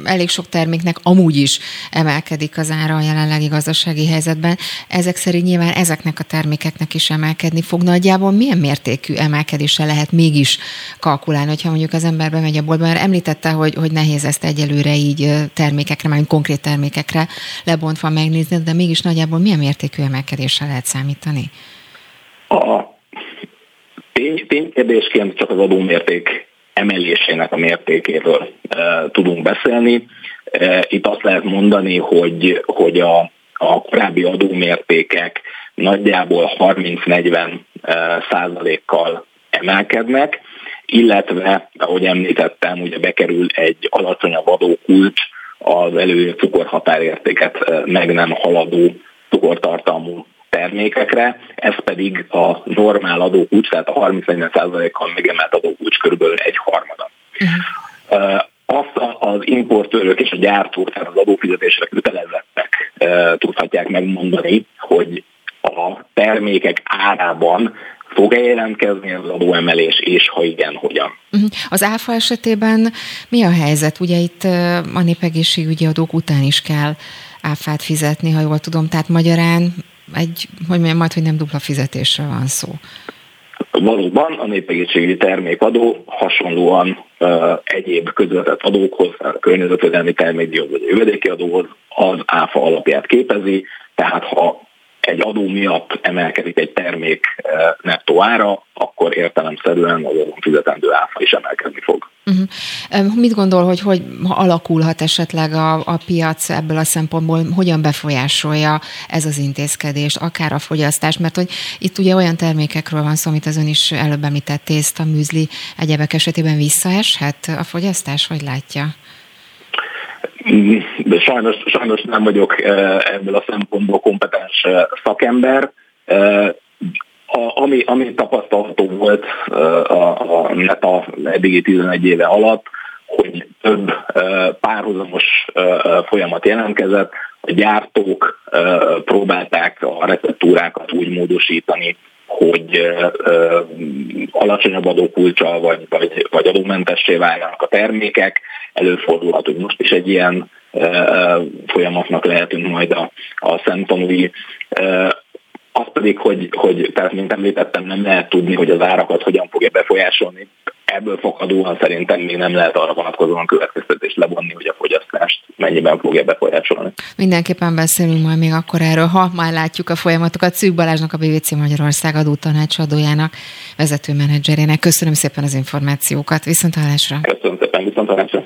elég sok terméknek amúgy is emelkedik az ára a jelenlegi gazdasági helyzetben. Ezek szerint nyilván ezeknek a termékeknek is emelkedni fog. Nagyjából milyen mértékű emelkedése lehet mégis kalkulálni, hogyha mondjuk az ember bemegy a boltba, mert említette, hogy, hogy nehéz ezt egyelőre így termékekre, már konkrét termékekre lebontva megnézni, de mégis nagyjából milyen mértékű emelkedésre lehet számítani? A tény, ténykérdésként csak az adómérték emelésének a mértékéről e, tudunk beszélni. E, itt azt lehet mondani, hogy, hogy a, a korábbi adómértékek nagyjából 30-40 e, százalékkal emelkednek, illetve, ahogy említettem, ugye bekerül egy alacsonyabb adókulcs az elő cukorhatárértéket meg nem haladó cukortartalmú termékekre, ez pedig a normál adókulcs, tehát a 30-40%-kal megemelt adókulcs körülbelül egy harmada. Uh-huh. Azt az importőrök és a gyártók, tehát az adófizetésre kötelezettek tudhatják megmondani, hogy a termékek árában fog-e jelentkezni az adóemelés, és ha igen, hogyan? Uh-huh. Az áfa esetében mi a helyzet? Ugye itt a népegészségügyi adók után is kell áfát fizetni, ha jól tudom, tehát magyarán egy, hogy mondjam, majd, hogy nem dupla fizetésről van szó. Valóban a népegészségügyi termékadó hasonlóan uh, egyéb közvetett adókhoz, a környezetvédelmi termékdíjhoz vagy a jövedéki adóhoz az áfa alapját képezi, tehát ha egy adó miatt emelkedik egy termék nettó ára, akkor értelemszerűen az azon fizetendő áfa is emelkedni fog. Uh-huh. Mit gondol, hogy hogy alakulhat esetleg a, a piac ebből a szempontból, hogyan befolyásolja ez az intézkedés, akár a fogyasztás, mert hogy itt ugye olyan termékekről van szó, amit az ön is előbb említett, tészta, műzli, egyebek esetében visszaeshet a fogyasztás, hogy látja? Sajnos, sajnos nem vagyok ebből a szempontból kompetens szakember. A, ami, ami tapasztalható volt a, a NETA eddigi 11 éve alatt, hogy több párhuzamos folyamat jelentkezett, a gyártók próbálták a receptúrákat úgy módosítani, hogy alacsonyabb adókulcsal vagy, vagy, vagy adómentessé váljanak a termékek. Előfordulhat, hogy most is egy ilyen folyamatnak lehetünk majd a, a szemtanúi. Az pedig, hogy, hogy tehát mint említettem, nem lehet tudni, hogy az árakat hogyan fogja befolyásolni. Ebből fakadóan szerintem még nem lehet arra vonatkozóan következtetést levonni, hogy a fogyasztást mennyiben fogja befolyásolni. Mindenképpen beszélünk majd még akkor erről, ha már látjuk a folyamatokat. Szűk Balázsnak, a BVC Magyarország adó tanácsadójának, vezető menedzserének. Köszönöm szépen az információkat. Viszont hallásra. Köszönöm szépen, viszont hallásra.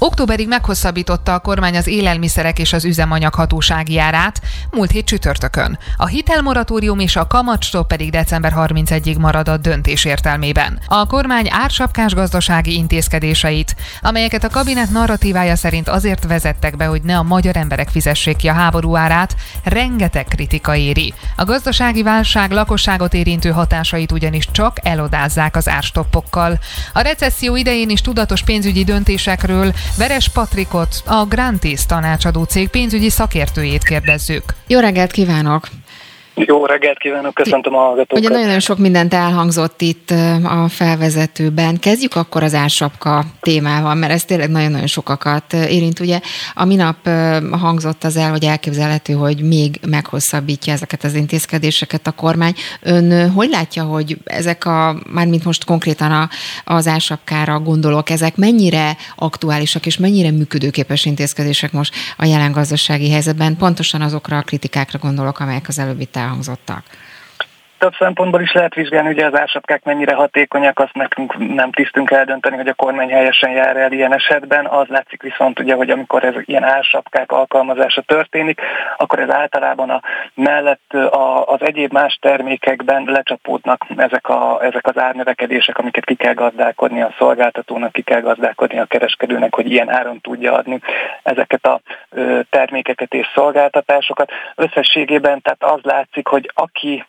Októberig meghosszabbította a kormány az élelmiszerek és az üzemanyag hatósági árát, múlt hét csütörtökön. A hitelmoratórium és a kamatstop pedig december 31-ig marad a döntés értelmében. A kormány ársapkás gazdasági intézkedéseit, amelyeket a kabinet narratívája szerint azért vezettek be, hogy ne a magyar emberek fizessék ki a háború árát, rengeteg kritika éri. A gazdasági válság lakosságot érintő hatásait ugyanis csak elodázzák az árstoppokkal. A recesszió idején is tudatos pénzügyi döntésekről, Veres Patrikot, a Grantis tanácsadó cég pénzügyi szakértőjét kérdezzük. Jó reggelt kívánok! Jó reggelt kívánok, köszöntöm a hallgatókat. Ugye nagyon sok mindent elhangzott itt a felvezetőben. Kezdjük akkor az ársapka témával, mert ez tényleg nagyon-nagyon sokakat érint. Ugye a minap hangzott az el, hogy elképzelhető, hogy még meghosszabbítja ezeket az intézkedéseket a kormány. Ön hogy látja, hogy ezek a, mármint most konkrétan a, az ársapkára gondolok, ezek mennyire aktuálisak és mennyire működőképes intézkedések most a jelen gazdasági helyzetben? Pontosan azokra a kritikákra gondolok, amelyek az előbbi elhangzottak? Több szempontból is lehet vizsgálni, hogy az ársapkák mennyire hatékonyak, azt nekünk nem tisztünk eldönteni, hogy a kormány helyesen jár el ilyen esetben. Az látszik viszont ugye, hogy amikor ez ilyen ársapkák alkalmazása történik, akkor ez általában a mellett a, az egyéb más termékekben lecsapódnak ezek, a, ezek az árnövekedések, amiket ki kell gazdálkodni a szolgáltatónak, ki kell gazdálkodni a kereskedőnek, hogy ilyen áron tudja adni ezeket a termékeket és szolgáltatásokat. Összességében tehát az látszik, hogy aki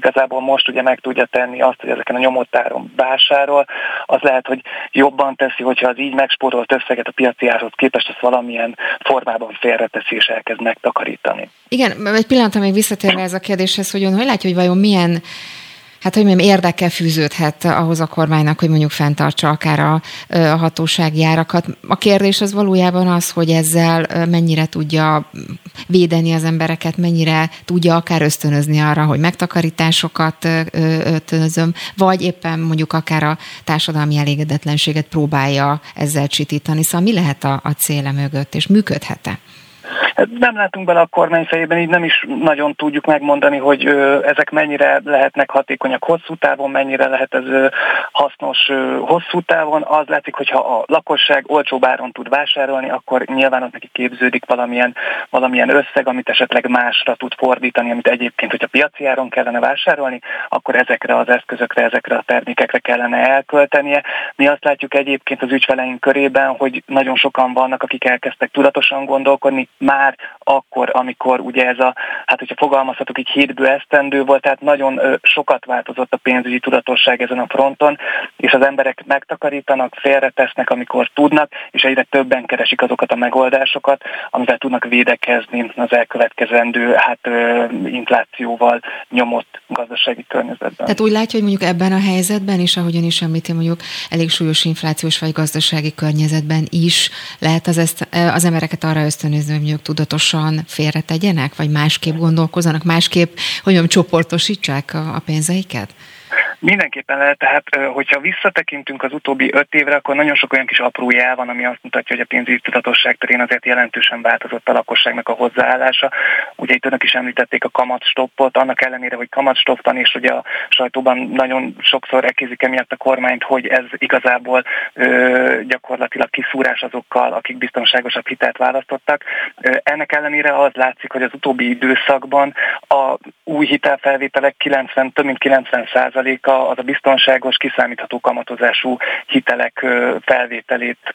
igazából most ugye meg tudja tenni azt, hogy ezeken a nyomott áron vásárol, az lehet, hogy jobban teszi, hogyha az így megspórolt összeget a piaci árhoz képest ezt valamilyen formában félreteszi és elkezd megtakarítani. Igen, egy pillanatra még visszatérve ez a kérdéshez, hogy ön hogy látja, hogy vajon milyen hát hogy mondjam, érdeke fűződhet ahhoz a kormánynak, hogy mondjuk fenntartsa akár a, a hatósági árakat. A kérdés az valójában az, hogy ezzel mennyire tudja védeni az embereket, mennyire tudja akár ösztönözni arra, hogy megtakarításokat ösztönözöm, vagy éppen mondjuk akár a társadalmi elégedetlenséget próbálja ezzel csitítani. Szóval mi lehet a, a céle mögött, és működhet-e? Nem látunk bele a kormány fejében, így nem is nagyon tudjuk megmondani, hogy ezek mennyire lehetnek hatékonyak hosszú távon, mennyire lehet ez hasznos hosszú távon. Az látszik, hogyha a lakosság olcsó áron tud vásárolni, akkor nyilván ott neki képződik valamilyen, valamilyen összeg, amit esetleg másra tud fordítani, amit egyébként, hogyha piaci áron kellene vásárolni, akkor ezekre az eszközökre, ezekre a termékekre kellene elköltenie. Mi azt látjuk egyébként az ügyfeleink körében, hogy nagyon sokan vannak, akik elkezdtek tudatosan gondolkodni, már akkor, amikor ugye ez a, hát hogyha fogalmazhatok így hétből esztendő volt, tehát nagyon sokat változott a pénzügyi tudatosság ezen a fronton, és az emberek megtakarítanak, félretesznek, amikor tudnak, és egyre többen keresik azokat a megoldásokat, amivel tudnak védekezni az elkövetkezendő hát inflációval nyomott gazdasági környezetben. Tehát úgy látja, hogy mondjuk ebben a helyzetben is, ahogyan is említi, mondjuk elég súlyos inflációs vagy gazdasági környezetben is lehet az, ezt, az embereket arra ösztönözni, hogy mondjuk tudatosan félretegyenek, vagy másképp gondolkozzanak, másképp, hogy mondjam, csoportosítsák a, a pénzeiket? Mindenképpen lehet, tehát hogyha visszatekintünk az utóbbi öt évre, akkor nagyon sok olyan kis apró jel van, ami azt mutatja, hogy a pénzügyi tudatosság terén azért jelentősen változott a lakosságnak a hozzáállása. Ugye itt önök is említették a kamatstoppot, annak ellenére, hogy kamatstopp van, és ugye a sajtóban nagyon sokszor elkézik emiatt a kormányt, hogy ez igazából ö, gyakorlatilag kiszúrás azokkal, akik biztonságosabb hitelt választottak. Ö, ennek ellenére az látszik, hogy az utóbbi időszakban a új hitelfelvételek 90, több mint 90 százaléka az a biztonságos, kiszámítható kamatozású hitelek felvételét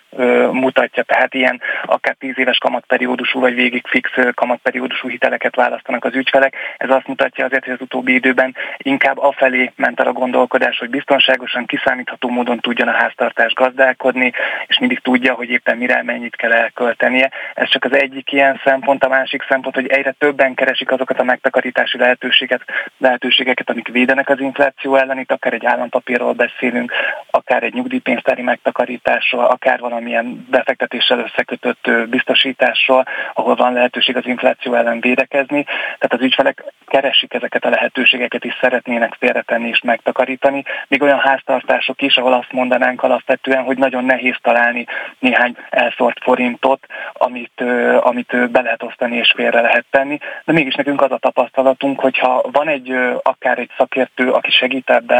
mutatja. Tehát ilyen akár 10 éves kamatperiódusú vagy végig fix kamatperiódusú hiteleket választanak az ügyfelek. Ez azt mutatja azért, hogy az utóbbi időben inkább afelé ment el a gondolkodás, hogy biztonságosan, kiszámítható módon tudjon a háztartás gazdálkodni, és mindig tudja, hogy éppen mire mennyit kell elköltenie. Ez csak az egyik ilyen szempont, a másik szempont, hogy egyre többen keresik azokat a megtakarítási lehetőséget, lehetőségeket, amik védenek az infláció ellen. Itt akár egy állampapírról beszélünk, akár egy nyugdíjpénztári megtakarításról, akár valamilyen befektetéssel összekötött biztosításról, ahol van lehetőség az infláció ellen védekezni. Tehát az ügyfelek keresik ezeket a lehetőségeket is szeretnének félretenni és megtakarítani. Még olyan háztartások is, ahol azt mondanánk alapvetően, hogy nagyon nehéz találni néhány elszórt forintot, amit, amit be lehet osztani és félre lehet tenni. De mégis nekünk az a tapasztalatunk, hogyha van egy akár egy szakértő, aki segít ebben,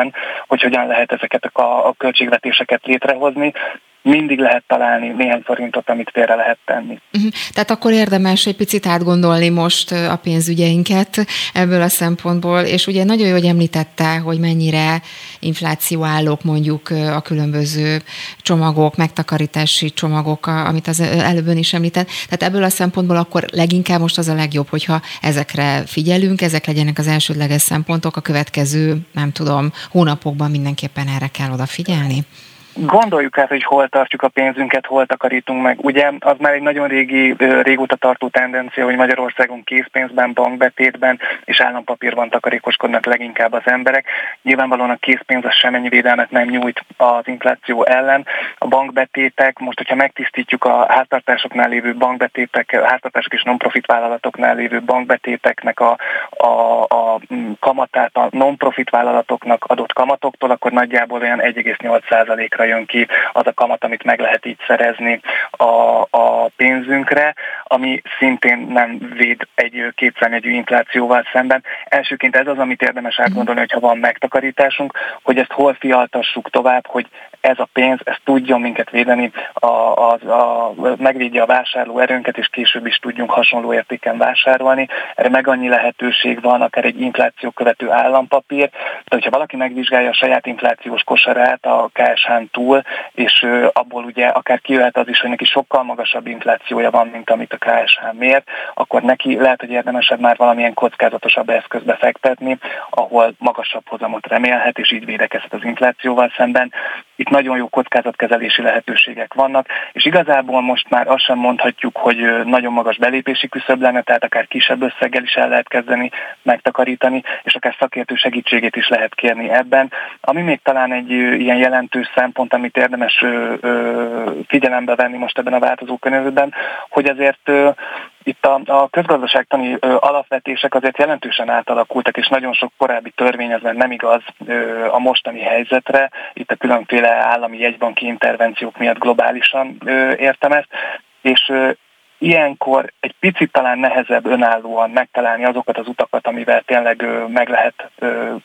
hogy hogyan lehet ezeket a, a költségvetéseket létrehozni, mindig lehet találni néhány forintot, amit félre lehet tenni. Uh-huh. Tehát akkor érdemes egy picit átgondolni most a pénzügyeinket ebből a szempontból, és ugye nagyon jó, hogy említette, hogy mennyire inflációállók mondjuk a különböző csomagok, megtakarítási csomagok, amit az előbb is említett. Tehát ebből a szempontból akkor leginkább most az a legjobb, hogyha ezekre figyelünk, ezek legyenek az elsődleges szempontok, a következő, nem tudom, hónapokban mindenképpen erre kell odafigyelni. Gondoljuk át, hogy hol tartjuk a pénzünket, hol takarítunk meg. Ugye az már egy nagyon régi, régóta tartó tendencia, hogy Magyarországon készpénzben, bankbetétben és állampapírban takarékoskodnak leginkább az emberek. Nyilvánvalóan a készpénz az semmennyi védelmet nem nyújt az infláció ellen. A bankbetétek, most hogyha megtisztítjuk a háztartásoknál lévő bankbetétek, háztartások és non-profit vállalatoknál lévő bankbetéteknek a, a, a kamatát a non-profit vállalatoknak adott kamatoktól, akkor nagyjából olyan 1,8%-ra jön ki az a kamat, amit meg lehet így szerezni a, a pénzünkre, ami szintén nem véd egy kétszárnyegyű inflációval szemben. Elsőként ez az, amit érdemes átgondolni, hogyha van megtakarításunk, hogy ezt hol fialtassuk tovább, hogy ez a pénz, ez tudjon minket védeni, a, a, a, megvédje a vásárló erőnket, és később is tudjunk hasonló értéken vásárolni. Erre meg annyi lehetőség van, akár egy infláció követő állampapír, de hogyha valaki megvizsgálja a saját inflációs kosarát, a KSH-n túl, és abból ugye akár kijöhet az is, hogy neki sokkal magasabb inflációja van, mint amit a KSH mér, akkor neki lehet, hogy érdemesebb már valamilyen kockázatosabb eszközbe fektetni, ahol magasabb hozamot remélhet, és így védekezhet az inflációval szemben. Itt nagyon jó kockázatkezelési lehetőségek vannak, és igazából most már azt sem mondhatjuk, hogy nagyon magas belépési küszöb lenne, tehát akár kisebb összeggel is el lehet kezdeni megtakarítani, és akár szakértő segítségét is lehet kérni ebben. Ami még talán egy ilyen jelentős szempont, amit érdemes figyelembe venni most ebben a változó környezetben, hogy azért itt a, a közgazdaságtani ö, alapvetések azért jelentősen átalakultak, és nagyon sok korábbi törvény az nem igaz ö, a mostani helyzetre. Itt a különféle állami jegybanki intervenciók miatt globálisan ö, értem ezt, és ilyenkor egy picit talán nehezebb önállóan megtalálni azokat az utakat, amivel tényleg meg lehet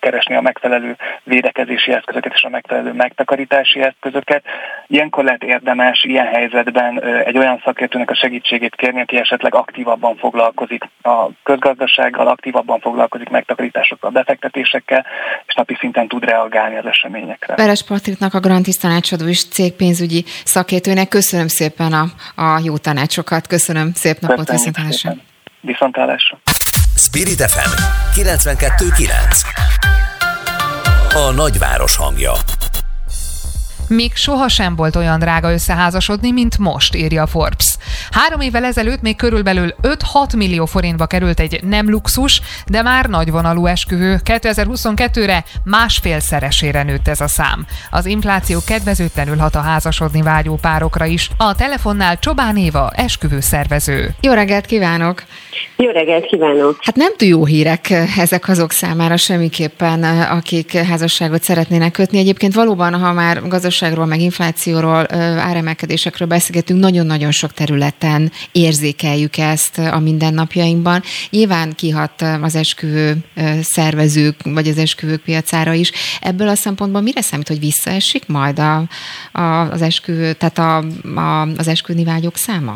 keresni a megfelelő védekezési eszközöket és a megfelelő megtakarítási eszközöket. Ilyenkor lehet érdemes ilyen helyzetben egy olyan szakértőnek a segítségét kérni, aki esetleg aktívabban foglalkozik a közgazdasággal, aktívabban foglalkozik megtakarításokkal, befektetésekkel, és napi szinten tud reagálni az eseményekre. Veres Patriknak, a Grantis tanácsadó és cégpénzügyi szakértőnek köszönöm szépen a, a jó tanácsokat. Köszönöm Köszönöm, szép napot, viszontlátásra. Viszontlátásra. Spirit FM 92.9 A nagyváros hangja még sohasem volt olyan drága összeházasodni, mint most, írja Forbes. Három évvel ezelőtt még körülbelül 5-6 millió forintba került egy nem luxus, de már nagyvonalú esküvő. 2022-re másfélszeresére nőtt ez a szám. Az infláció kedvezőtlenül hat a házasodni vágyó párokra is. A telefonnál Csobán Éva, esküvő szervező. Jó reggelt kívánok! Jó reggelt kívánok! Hát nem túl jó hírek ezek azok számára semmiképpen, akik házasságot szeretnének kötni. Egyébként valóban, ha már gazdaság gazdaságról, meg inflációról, áremelkedésekről beszélgetünk, nagyon-nagyon sok területen érzékeljük ezt a mindennapjainkban. Nyilván kihat az esküvő szervezők, vagy az esküvők piacára is. Ebből a szempontból mire számít, hogy visszaesik majd a, a, az esküvő, tehát a, a, az esküvőni vágyok száma?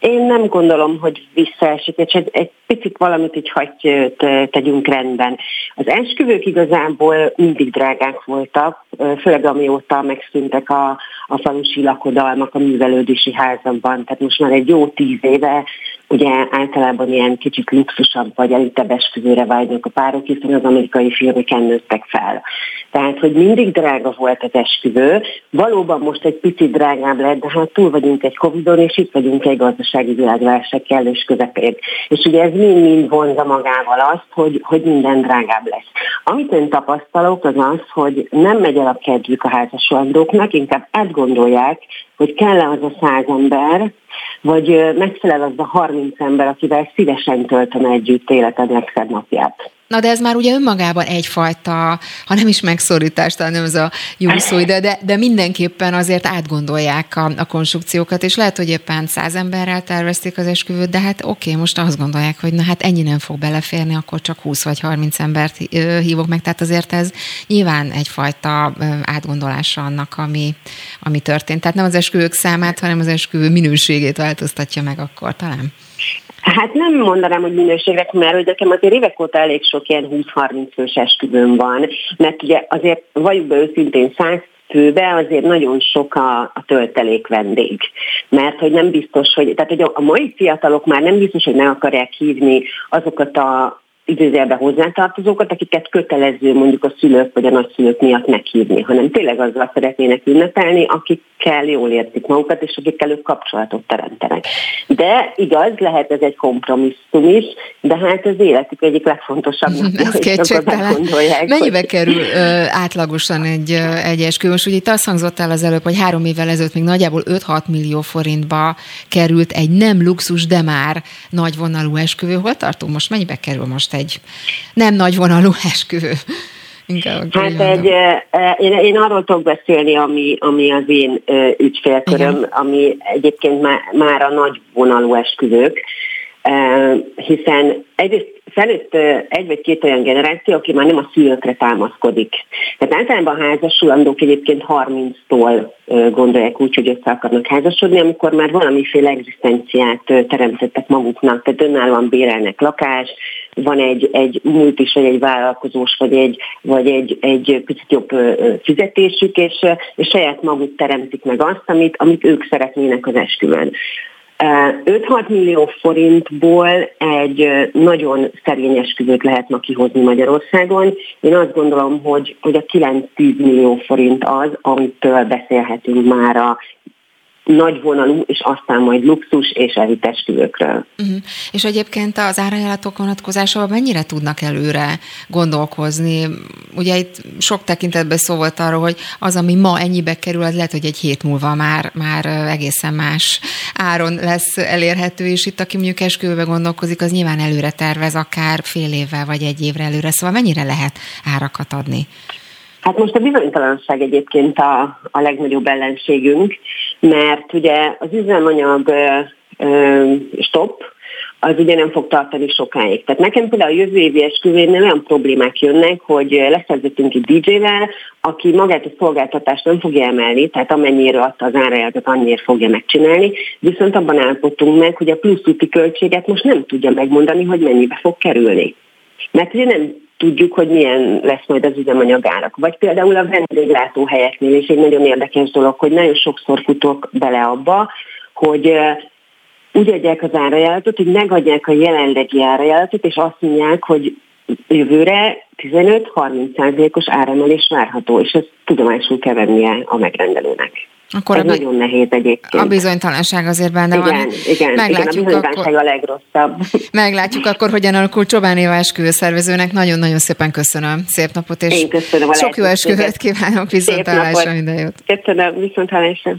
Én nem gondolom, hogy visszaesik, és egy, egy picit valamit így hagy tegyünk rendben. Az esküvők igazából mindig drágák voltak, főleg amióta megszűntek a, a falusi lakodalmak a művelődési házakban. Tehát most már egy jó tíz éve ugye általában ilyen kicsit luxusabb vagy elitebb esküvőre vágynak a párok, hiszen az amerikai filmeken nőttek fel. Tehát, hogy mindig drága volt az esküvő, valóban most egy picit drágább lett, de hát túl vagyunk egy Covid-on, és itt vagyunk egy gazdasági világválság kellős közepén. És ugye ez mind-mind vonza magával azt, hogy, hogy minden drágább lesz. Amit én tapasztalok, az az, hogy nem megy el a kedvük a házaslandóknak, inkább átgondolják, hogy kell-e az a száz ember, vagy megfelel az a 30 ember, akivel szívesen töltöm együtt életed legszebb napját. Na de ez már ugye önmagában egyfajta, ha nem is megszorítás, talán nem ez a jó szó ide, de, de mindenképpen azért átgondolják a, a konstrukciókat, és lehet, hogy éppen száz emberrel tervezték az esküvőt, de hát oké, most azt gondolják, hogy na hát ennyi nem fog beleférni, akkor csak 20 vagy 30 embert hívok meg, tehát azért ez nyilván egyfajta átgondolása annak, ami, ami történt. Tehát nem az esküvők számát, hanem az esküvő minőségét változtatja meg akkor talán. Hát nem mondanám, hogy minőségre, mert hogy nekem azért évek óta elég sok ilyen 20-30 fős esküvőm van, mert ugye azért valljuk be őszintén 100 főbe azért nagyon sok a, a töltelék vendég. Mert hogy nem biztos, hogy, tehát hogy a mai fiatalok már nem biztos, hogy meg akarják hívni azokat a idézőjelben hozzátartozókat, akiket kötelező mondjuk a szülők vagy a nagyszülők miatt meghívni, hanem tényleg azzal szeretnének ünnepelni, akikkel jól értik magukat, és akikkel ők kapcsolatot teremtenek. De igaz, lehet ez egy kompromisszum is, de hát az életük egyik legfontosabb napja, hogy Mennyibe hogy... kerül ö, átlagosan egy, egy eskü? Most ugye itt azt hangzott el az előbb, hogy három évvel ezelőtt még nagyjából 5-6 millió forintba került egy nem luxus, de már nagyvonalú esküvő. Hol tartunk most? Mennyibe kerül most egy egy nem nagy vonalú esküvő. Inkább hát egy, én, én arról tudok beszélni, ami, ami az én ügyfélköröm, Igen. ami egyébként már, már a nagy vonalú esküvők, hiszen egyrészt felőtt egy vagy két olyan generáció, aki már nem a szülőkre támaszkodik. Tehát általában a házasulandók egyébként 30-tól gondolják úgy, hogy össze akarnak házasodni, amikor már valamiféle egzisztenciát teremtettek maguknak, tehát önállóan bérelnek lakást, van egy, egy is, vagy egy vállalkozós, vagy egy, vagy egy, egy picit jobb fizetésük, és, és saját maguk teremtik meg azt, amit, amit ők szeretnének az esküvőn. 5-6 millió forintból egy nagyon szerény esküvőt lehet ma kihozni Magyarországon. Én azt gondolom, hogy, hogy a 9-10 millió forint az, amitől beszélhetünk már a nagy vonalú, és aztán majd luxus és elitestülőkről. Uh-huh. És egyébként az árajánlatok vonatkozásában mennyire tudnak előre gondolkozni? Ugye itt sok tekintetben szó volt arról, hogy az, ami ma ennyibe kerül, az lehet, hogy egy hét múlva már, már egészen más áron lesz elérhető, és itt, aki mondjuk esküvőbe gondolkozik, az nyilván előre tervez, akár fél évvel vagy egy évre előre. Szóval mennyire lehet árakat adni? Hát most a bizonytalanság egyébként a, a legnagyobb ellenségünk, mert ugye az üzemanyag stop, az ugye nem fog tartani sokáig. Tehát nekem például a jövő évi esküvőnél olyan problémák jönnek, hogy leszerzettünk egy DJ-vel, aki magát a szolgáltatást nem fogja emelni, tehát amennyire adta az árajátot, annyira fogja megcsinálni, viszont abban állapodtunk meg, hogy a plusz úti költséget most nem tudja megmondani, hogy mennyibe fog kerülni. Mert ugye nem tudjuk, hogy milyen lesz majd az üzemanyagárak. Vagy például a vendéglátóhelyeknél is egy nagyon érdekes dolog, hogy nagyon sokszor futok bele abba, hogy úgy adják az árajánlatot, hogy megadják a jelenlegi árajánlatot, és azt mondják, hogy jövőre 15-30%-os áremelés várható, és ezt tudomásul kell vennie a megrendelőnek. Akkor Ez a, nagyon nehéz egyébként. A bizonytalanság azért benne igen, van. Igen, Meglátjuk igen, a akkor, a legrosszabb. Meglátjuk akkor, hogyan alakul Csobán Éva esküvőszervezőnek. Nagyon-nagyon szépen köszönöm. Szép napot, és Én köszönöm a sok jó esküvőt kívánok. Viszontlátásra minden jót. Köszönöm, viszontlátásra.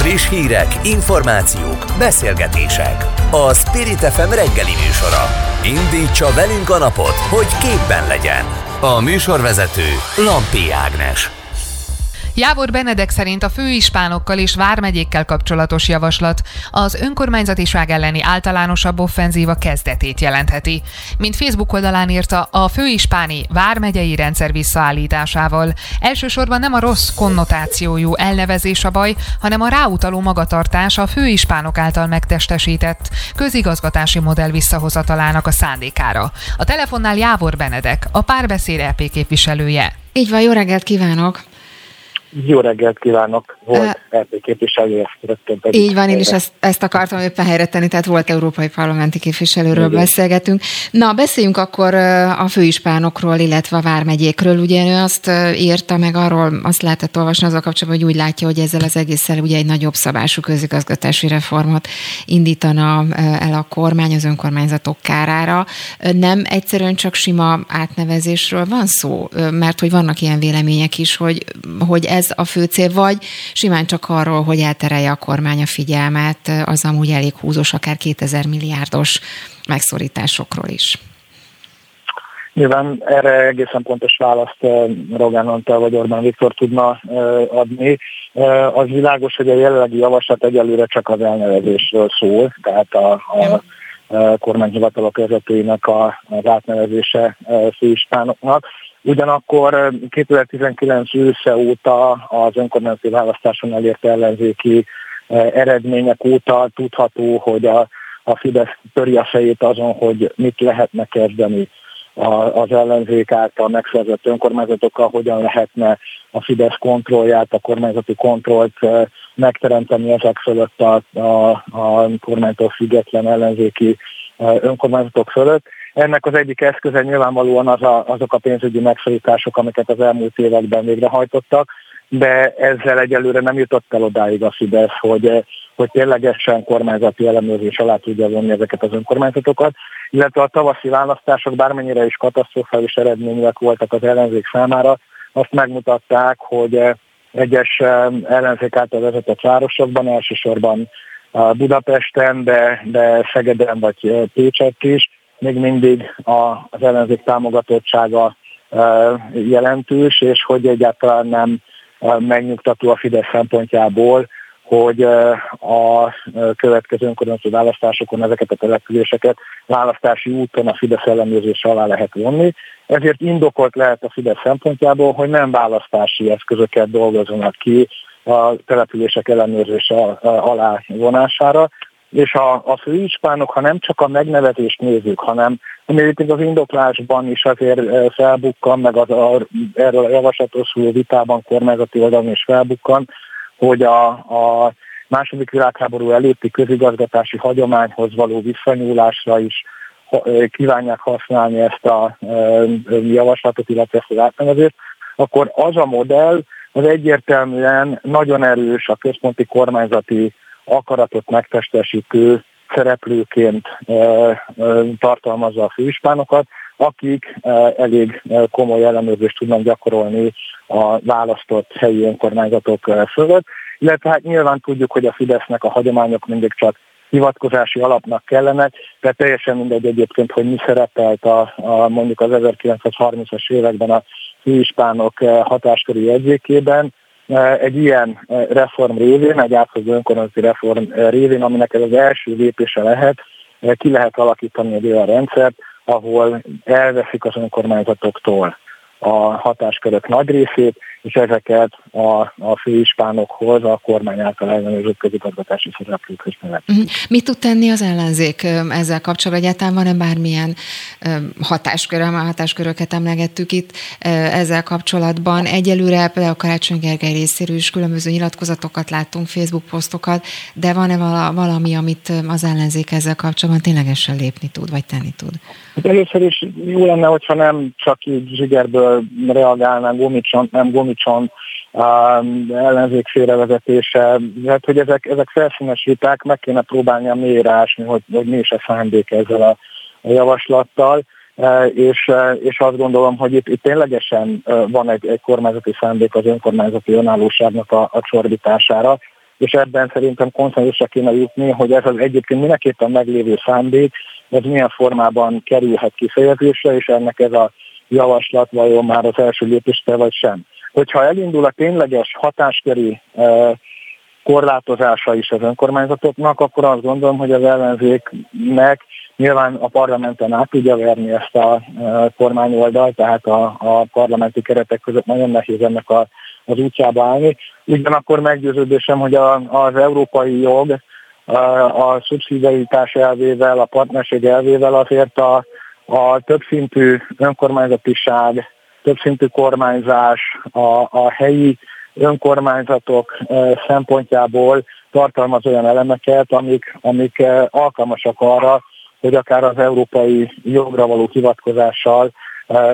Friss hírek, információk, beszélgetések. A Spirit FM reggeli műsora. Indítsa velünk a napot, hogy képben legyen. A műsorvezető Lampi Ágnes. Jávor Benedek szerint a főispánokkal és vármegyékkel kapcsolatos javaslat az önkormányzatiság elleni általánosabb offenzíva kezdetét jelentheti. Mint Facebook oldalán írta, a főispáni vármegyei rendszer visszaállításával elsősorban nem a rossz konnotációjú elnevezés a baj, hanem a ráutaló magatartás a főispánok által megtestesített közigazgatási modell visszahozatalának a szándékára. A telefonnál Jávor Benedek, a párbeszéd LP képviselője. Így van, jó reggelt kívánok! Jó reggelt kívánok! Volt uh, RT képviselő, ezt Így van, én is ezt, ezt akartam éppen helyre tenni, tehát volt európai parlamenti képviselőről Igen. beszélgetünk. Na, beszéljünk akkor a főispánokról, illetve a vármegyékről. Ugye ő azt írta meg arról, azt lehetett olvasni azzal kapcsolatban, hogy úgy látja, hogy ezzel az egésszel ugye egy nagyobb szabású közigazgatási reformot indítana el a kormány az önkormányzatok kárára. Nem egyszerűen csak sima átnevezésről van szó, mert hogy vannak ilyen vélemények is, hogy, hogy ez ez a fő cél, vagy simán csak arról, hogy elterelje a kormány a figyelmet az amúgy elég húzós, akár 2000 milliárdos megszorításokról is? Nyilván erre egészen pontos választ eh, Rogán Antal vagy Orbán Viktor tudna eh, adni. Eh, az világos, hogy a jelenlegi javaslat egyelőre csak az elnevezésről szól, tehát a, a kormányhivatalok vezetőinek az átnevezése főispánoknak. Ugyanakkor 2019 ősze óta az önkormányzati választáson elért ellenzéki eredmények óta tudható, hogy a, a Fidesz töri a fejét azon, hogy mit lehetne kezdeni az ellenzék által megszerzett önkormányzatokkal, hogyan lehetne a Fidesz kontrollját, a kormányzati kontrollt megteremteni ezek fölött a, a, a kormánytól független ellenzéki önkormányzatok fölött. Ennek az egyik eszköze nyilvánvalóan az a, azok a pénzügyi megszorítások, amiket az elmúlt években végrehajtottak, de ezzel egyelőre nem jutott el odáig a Fidesz, hogy, hogy ténylegesen kormányzati ellenőrzés alá tudja vonni ezeket az önkormányzatokat, illetve a tavaszi választások bármennyire is katasztrofális eredmények voltak az ellenzék számára, azt megmutatták, hogy egyes ellenzék által vezetett városokban, elsősorban Budapesten, de, de Szegeden vagy Pécsett is, még mindig az ellenzék támogatottsága jelentős, és hogy egyáltalán nem megnyugtató a Fidesz szempontjából, hogy a következő önkormányzati választásokon ezeket a településeket választási úton a Fidesz ellenőrzése alá lehet vonni. Ezért indokolt lehet a Fidesz szempontjából, hogy nem választási eszközöket dolgozzanak ki a települések ellenőrzése alá vonására, és a, a főispánok, ha nem csak a megnevezést nézzük, hanem amit az indoklásban is azért felbukkan, meg az a, erről a javaslatról szóló vitában kormányzati oldalon is felbukkan, hogy a, a második világháború előtti közigazgatási hagyományhoz való visszanyúlásra is kívánják használni ezt a javaslatot, illetve ezt az átnevezést, akkor az a modell az egyértelműen nagyon erős a központi kormányzati akaratot megtestesítő szereplőként tartalmazza a főispánokat, akik elég komoly ellenőrzést tudnak gyakorolni a választott helyi önkormányzatok fölött, illetve hát nyilván tudjuk, hogy a Fidesznek a hagyományok mindig csak hivatkozási alapnak kellene, de teljesen mindegy egyébként, hogy mi szerepelt a, a mondjuk az 1930-as években a főispánok hatásköri jegyzékében, egy ilyen reform révén, egy átfogó önkormányzati reform révén, aminek ez az első lépése lehet, ki lehet alakítani egy olyan rendszert, ahol elveszik az önkormányzatoktól a hatáskörök nagy részét, és ezeket a, a főispánokhoz, a kormány által ellenőrzött közigazgatási szereplőkhöz nevezik. Mhm. Mit tud tenni az ellenzék ezzel kapcsolatban? Egyáltalán van-e bármilyen hatáskör, a hatásköröket emlegettük itt ezzel kapcsolatban. Egyelőre például Karácsony Gergely részéről is különböző nyilatkozatokat láttunk, Facebook posztokat, de van-e valami, amit az ellenzék ezzel kapcsolatban ténylegesen lépni tud, vagy tenni tud? Hát először is jó lenne, hogyha nem csak így zsigerből reagálnánk gumicsont, nem gumicsont, um, ellenzék félrevezetése, hát hogy ezek, ezek felszínes viták, meg kéne próbálni a mélyre ásni, hogy, hogy mi is a szándék ezzel a, a javaslattal, e, és, e, és azt gondolom, hogy itt, itt ténylegesen e, van egy, egy kormányzati szándék az önkormányzati önállóságnak a, a csorbítására, és ebben szerintem konszenzusra kéne jutni, hogy ez az egyébként mindenképpen meglévő szándék, ez milyen formában kerülhet kifejezésre, és ennek ez a javaslat vajon már az első lépésre vagy sem. Hogyha elindul a tényleges hatásköri korlátozása is az önkormányzatoknak, akkor azt gondolom, hogy az ellenzéknek nyilván a parlamenten át tudja verni ezt a kormányoldalt, tehát a, a parlamenti keretek között nagyon nehéz ennek a, az útjába állni. Ugyanakkor meggyőződésem, hogy a, az európai jog a szubszidiaritás elvével, a partnerség elvével azért a, a többszintű önkormányzatiság, többszintű kormányzás, a, a helyi önkormányzatok szempontjából tartalmaz olyan elemeket, amik, amik alkalmasak arra, hogy akár az európai jogra való hivatkozással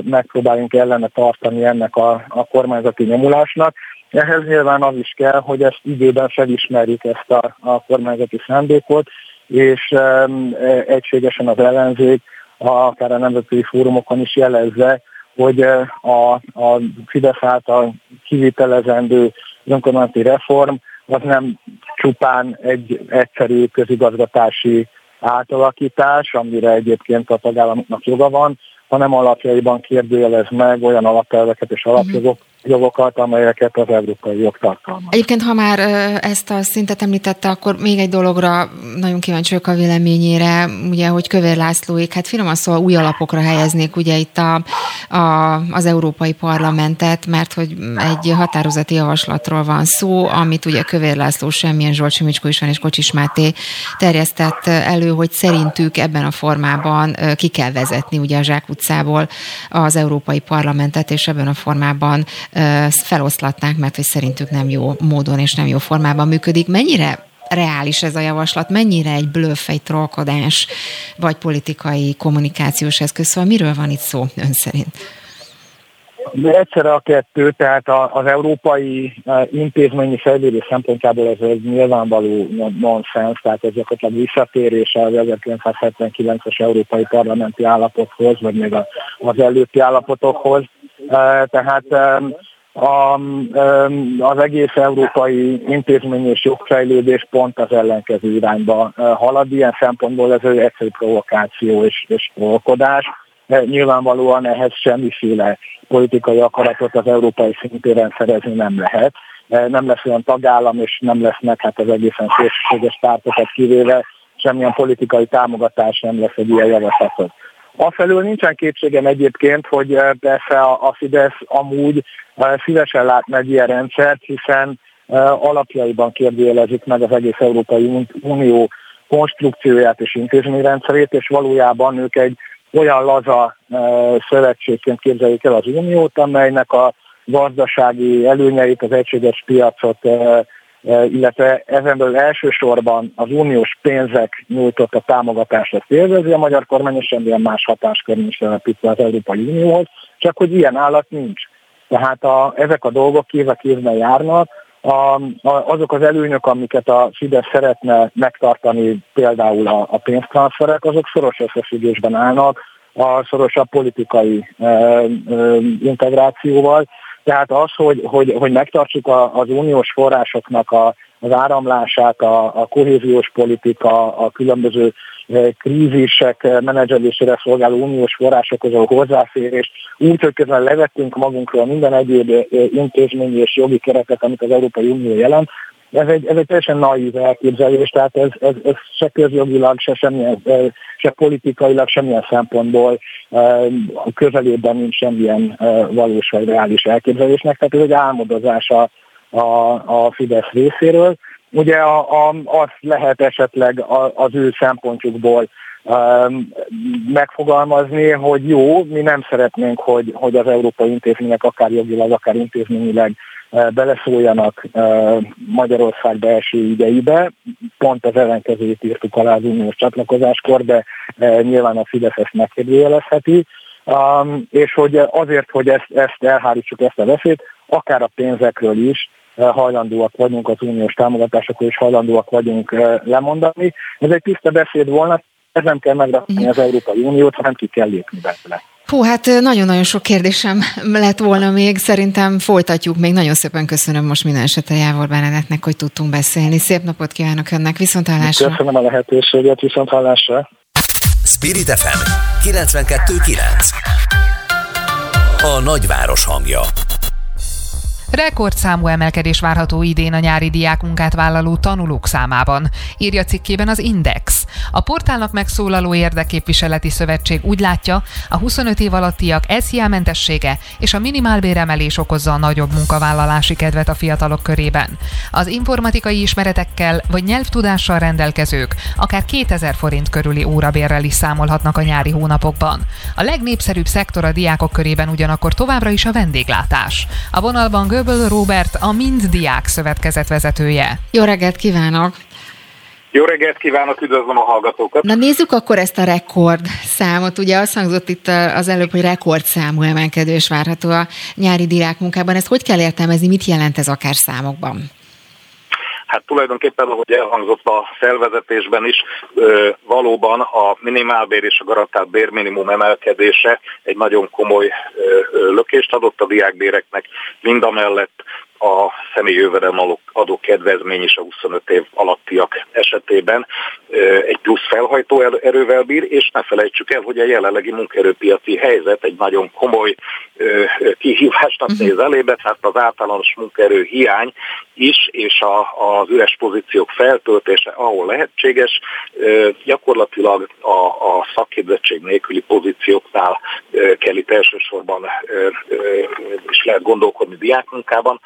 megpróbáljunk ellene tartani ennek a, a kormányzati nyomulásnak. Ehhez nyilván az is kell, hogy ezt időben felismerjük ezt a, a kormányzati szándékot, és um, egységesen az ellenzék, akár a nemzeti fórumokon is jelezze, hogy a, a Fidesz által kivitelezendő önkormányzati reform az nem csupán egy egyszerű közigazgatási átalakítás, amire egyébként a tagállamoknak joga van, hanem alapjaiban kérdőjelez meg olyan alapelveket és alapjogok, jogokat, amelyeket az európai jog tartalmaz. Egyébként, ha már ezt a szintet említette, akkor még egy dologra nagyon kíváncsi vagyok a véleményére, ugye, hogy Kövér Lászlóék, hát finoman szóval új alapokra helyeznék ugye itt a, a, az Európai Parlamentet, mert hogy egy határozati javaslatról van szó, amit ugye Kövér László, semmilyen Zsolt Simicskó is van, és Kocsis Máté terjesztett elő, hogy szerintük ebben a formában ki kell vezetni ugye a Zsák utcából az Európai Parlamentet, és ebben a formában feloszlatnák, mert hogy szerintük nem jó módon és nem jó formában működik. Mennyire reális ez a javaslat, mennyire egy blöff, egy trollkodás, vagy politikai kommunikációs eszköz, szóval miről van itt szó ön szerint? Egyszerre a kettő, tehát az európai intézményi fejlődés szempontjából ez egy nyilvánvaló nonsens, tehát ez gyakorlatilag visszatérés az 1979-es európai parlamenti állapothoz, vagy még az előtti állapotokhoz. Tehát a, az egész európai intézmény és jogfejlődés pont az ellenkező irányba halad. Ilyen szempontból ez egy egyszerű provokáció és, és provokodás. Nyilvánvalóan ehhez semmiféle politikai akaratot az európai szintéren szerezni nem lehet. Nem lesz olyan tagállam, és nem lesznek hát az egészen szélsőséges pártokat kivéve, semmilyen politikai támogatás nem lesz egy ilyen javaslatot. Afelől nincsen kétségem egyébként, hogy eh, persze a Fidesz amúgy eh, szívesen lát egy ilyen rendszert, hiszen eh, alapjaiban kérdőjelezik meg az egész Európai Unió konstrukcióját és intézményrendszerét, és valójában ők egy olyan laza szövetségként képzeljék el az uniót, amelynek a gazdasági előnyeit, az egységes piacot, illetve ezenből elsősorban az uniós pénzek nyújtott a támogatást ezt élvezi, a magyar kormány és semmilyen más hatáskör nincs telepítve az Európai Unióhoz, csak hogy ilyen állat nincs. Tehát a, ezek a dolgok évek évben járnak, a, a, azok az előnyök, amiket a Fidesz szeretne megtartani, például a, a pénztranszferek, azok szoros összefüggésben állnak a szorosabb politikai e, e, integrációval. Tehát az, hogy, hogy, hogy megtartsuk a, az uniós forrásoknak a, az áramlását, a, a kohéziós politika, a különböző krízisek menedzselésére szolgáló uniós forrásokhoz a hozzáférést, úgy, hogy közben levettünk magunkról minden egyéb intézményi és jogi keretet, amit az Európai Unió jelent, ez egy, ez egy teljesen naív elképzelés, tehát ez, ez, ez se közjogilag, se, semmilyen, se politikailag, semmilyen szempontból a közelében nincs semmilyen valós vagy reális elképzelésnek, tehát ez egy álmodozás a, a, a Fidesz részéről. Ugye a, a, azt lehet esetleg az ő szempontjukból megfogalmazni, hogy jó, mi nem szeretnénk, hogy, hogy az európai intézmények akár jogilag, akár intézményileg beleszóljanak Magyarország belső ügyeibe. Pont az ellenkezőjét írtuk alá az uniós csatlakozáskor, de nyilván a Fidesz ezt megkérdőjelezheti. És hogy azért, hogy ezt, ezt elhárítsuk ezt a veszélyt, akár a pénzekről is, hajlandóak vagyunk az uniós támogatásokról, és hajlandóak vagyunk lemondani. Ez egy tiszta beszéd volna, ez nem kell megrakni az Európai Uniót, hanem ki kell lépni belőle. Hú, hát nagyon-nagyon sok kérdésem lett volna még, szerintem folytatjuk még. Nagyon szépen köszönöm most minden esetre Jávor Benedettnek, hogy tudtunk beszélni. Szép napot kívánok önnek, viszont hallásra. Köszönöm a lehetőséget, viszont hallásra. Spirit FM 92.9 A nagyváros hangja Rekordszámú emelkedés várható idén a nyári diákmunkát vállaló tanulók számában, írja cikkében az Index. A portálnak megszólaló érdekképviseleti szövetség úgy látja, a 25 év alattiak mentessége és a minimálbéremelés okozza a nagyobb munkavállalási kedvet a fiatalok körében. Az informatikai ismeretekkel vagy nyelvtudással rendelkezők akár 2000 forint körüli órabérrel is számolhatnak a nyári hónapokban. A legnépszerűbb szektor a diákok körében ugyanakkor továbbra is a vendéglátás. A vonalban Göböl Robert, a Mind Diák Szövetkezet vezetője. Jó reggelt kívánok! Jó reggelt kívánok, üdvözlöm a hallgatókat! Na nézzük akkor ezt a rekord számot. Ugye azt hangzott itt az előbb, hogy rekordszámú emelkedés várható a nyári diákmunkában. Ezt hogy kell értelmezni, mit jelent ez akár számokban? Hát tulajdonképpen, ahogy elhangzott a felvezetésben is, valóban a minimálbér és a garantált bérminimum emelkedése egy nagyon komoly lökést adott a diákbéreknek, mind a mellett a személyi jövedelem adó kedvezmény is a 25 év alattiak esetében egy plusz felhajtó erővel bír, és ne felejtsük el, hogy a jelenlegi munkaerőpiaci helyzet egy nagyon komoly kihívásnak mhm. néz elébe, tehát az általános munkaerő hiány is, és a, az üres pozíciók feltöltése, ahol lehetséges, gyakorlatilag a, a szakképzettség nélküli pozícióknál kell itt elsősorban is lehet gondolkodni diákmunkában,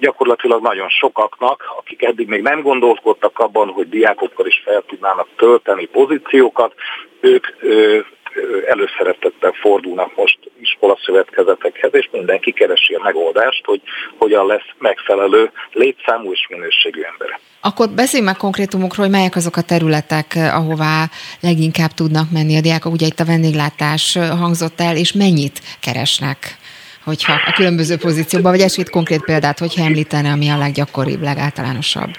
gyakorlatilag nagyon sokaknak, akik eddig még nem gondolkodtak abban, hogy diákokkal is fel tudnának tölteni pozíciókat, ők előszeretettel fordulnak most iskolaszövetkezetekhez, és mindenki keresi a megoldást, hogy hogyan lesz megfelelő létszámú és minőségű ember. Akkor beszéljünk meg konkrétumokról, hogy melyek azok a területek, ahová leginkább tudnak menni a diákok. Ugye itt a vendéglátás hangzott el, és mennyit keresnek hogyha a különböző pozíciókban, vagy egy konkrét példát, hogyha említene, ami a leggyakoribb, legáltalánosabb.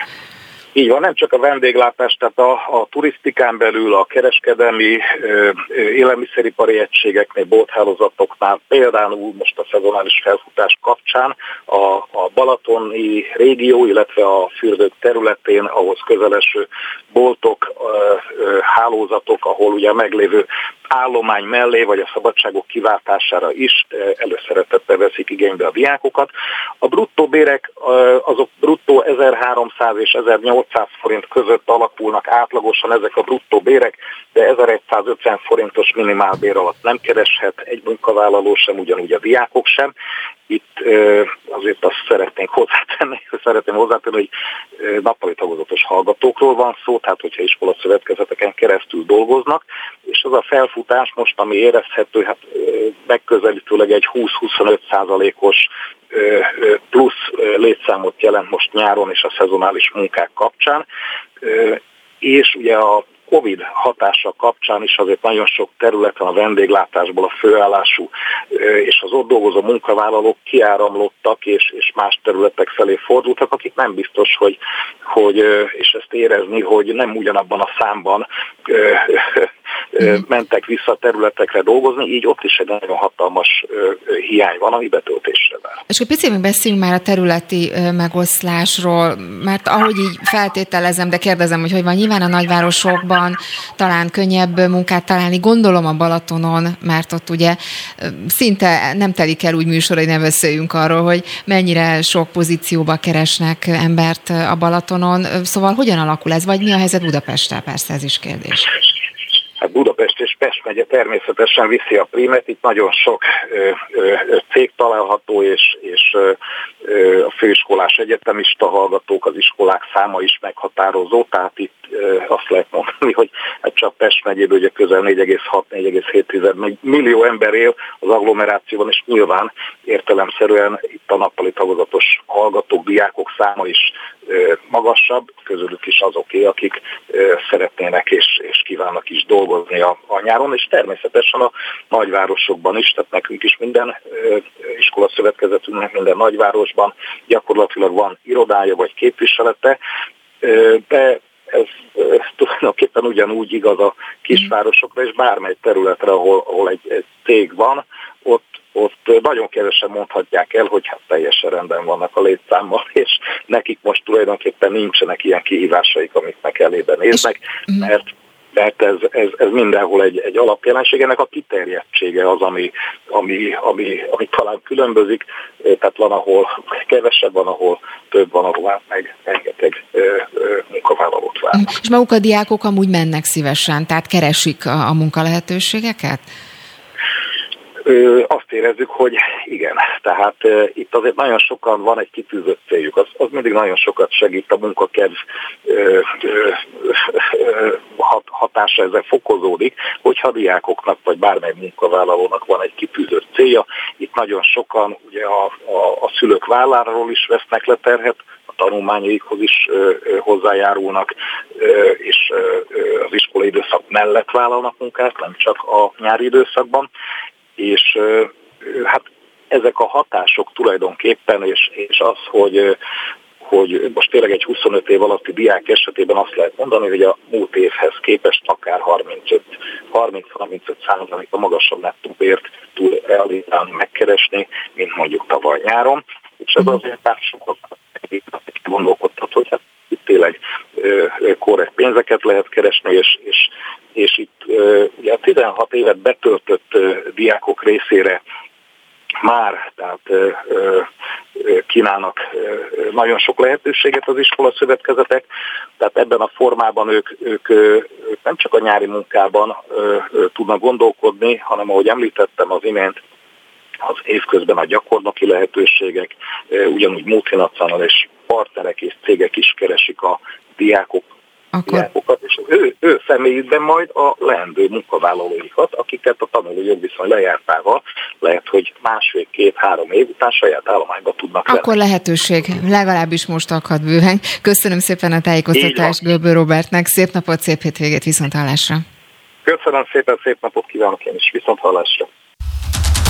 Így van, nem csak a vendéglátás, tehát a, a turisztikán belül, a kereskedelmi ö, élelmiszeripari egységeknél, bolthálózatoknál, például most a szezonális felfutás kapcsán a, a balatoni régió, illetve a fürdők területén ahhoz közeleső boltok, ö, ö, hálózatok, ahol ugye a meglévő állomány mellé, vagy a szabadságok kiváltására is előszeretettel veszik igénybe a diákokat. A bruttó bérek azok bruttó 1300 és 1800 forint között alakulnak átlagosan ezek a bruttó bérek, de 1150 forintos minimálbér alatt nem kereshet egy munkavállaló sem, ugyanúgy a diákok sem. Itt azért azt szeretnénk hozzátenni, szeretném hozzátenni, hogy nappali tagozatos hallgatókról van szó, tehát hogyha iskola szövetkezeteken keresztül dolgoznak, és az a felfutás most, ami érezhető, hát megközelítőleg egy 20-25 százalékos plusz létszámot jelent most nyáron és a szezonális munkák kapcsán, és ugye a Covid hatása kapcsán is azért nagyon sok területen a vendéglátásból a főállású és az ott dolgozó munkavállalók kiáramlottak és, és más területek felé fordultak, akik nem biztos, hogy, hogy és ezt érezni, hogy nem ugyanabban a számban mentek vissza a területekre dolgozni, így ott is egy nagyon hatalmas hiány van, ami betöltésre vár. És egy picit beszéljünk már a területi megoszlásról, mert ahogy így feltételezem, de kérdezem, hogy hogy van, nyilván a nagyvárosokban talán könnyebb munkát találni, gondolom a Balatonon, mert ott ugye szinte nem telik el úgy műsor, hogy ne beszéljünk arról, hogy mennyire sok pozícióba keresnek embert a Balatonon. Szóval hogyan alakul ez, vagy mi a helyzet Budapesttel? Persze ez is kérdés. Hát Budapest és Pest megye természetesen viszi a primet, itt nagyon sok ö, ö, cég található, és, és ö, a főiskolás egyetemista hallgatók, az iskolák száma is meghatározó, tehát itt azt lehet mondani, hogy hát csak Pest megyében ugye közel 4,6-4,7 millió ember él az agglomerációban, és nyilván értelemszerűen itt a nappali tagozatos hallgatók, diákok száma is magasabb, közülük is azoké, akik szeretnének és, és kívánnak is dolgozni a, a nyáron, és természetesen a nagyvárosokban is, tehát nekünk is minden iskola szövetkezetünknek minden nagyvárosban gyakorlatilag van irodája vagy képviselete, de ez, tulajdonképpen ugyanúgy igaz a kisvárosokra, és bármely területre, ahol, ahol egy, egy cég van, ott ott nagyon kevesen mondhatják el, hogy hát teljesen rendben vannak a létszámmal, és nekik most tulajdonképpen nincsenek ilyen kihívásaik, amit meg elébe néznek, mert mert ez, ez, ez mindenhol egy, egy alapjelenség, ennek a kiterjedtsége az, ami, ami, ami, ami talán különbözik, tehát van, ahol kevesebb, van, ahol több, van, ahol hát meg rengeteg munkavállalót vár. És maguk a diákok amúgy mennek szívesen, tehát keresik a, a munkalehetőségeket? azt érezzük, hogy igen. Tehát itt azért nagyon sokan van egy kitűzött céljuk. Az, az mindig nagyon sokat segít a munkakedv hat, hatása ezzel fokozódik, hogyha a diákoknak vagy bármely munkavállalónak van egy kitűzött célja. Itt nagyon sokan ugye a, a, a szülők válláról is vesznek le terhet, a tanulmányaikhoz is ö, ö, hozzájárulnak, ö, és az iskolai időszak mellett vállalnak munkát, nem csak a nyári időszakban, és hát ezek a hatások tulajdonképpen, és, és az, hogy hogy most tényleg egy 25 év alatti diák esetében azt lehet mondani, hogy a múlt évhez képest akár 30-35 százalék a magasabb nettóbért tud realizálni, megkeresni, mint mondjuk tavaly nyáron. És ez azért sokat gondolkodtat, hogy hát itt tényleg korrekt pénzeket lehet keresni, és, és, és itt ugye a 16 évet betöltött diákok részére már tehát kínálnak nagyon sok lehetőséget az iskola szövetkezetek, tehát ebben a formában ők, ők, nem csak a nyári munkában tudnak gondolkodni, hanem ahogy említettem az imént, az évközben a gyakornoki lehetőségek, ugyanúgy multinacionális partnerek és cégek is keresik a diákok akkor... diákokat, és az ő, ő személyükben majd a leendő munkavállalóikat, akiket a tanuló jogviszony lejártával lehet, hogy másfél, két, három év után saját állományba tudnak lenni. Akkor lehetőség, legalábbis most akad bőven. Köszönöm szépen a tájékoztatást Göbő Robertnek, szép napot, szép hétvégét, viszont hallásra. Köszönöm szépen, szép napot kívánok én is, viszont hallásra.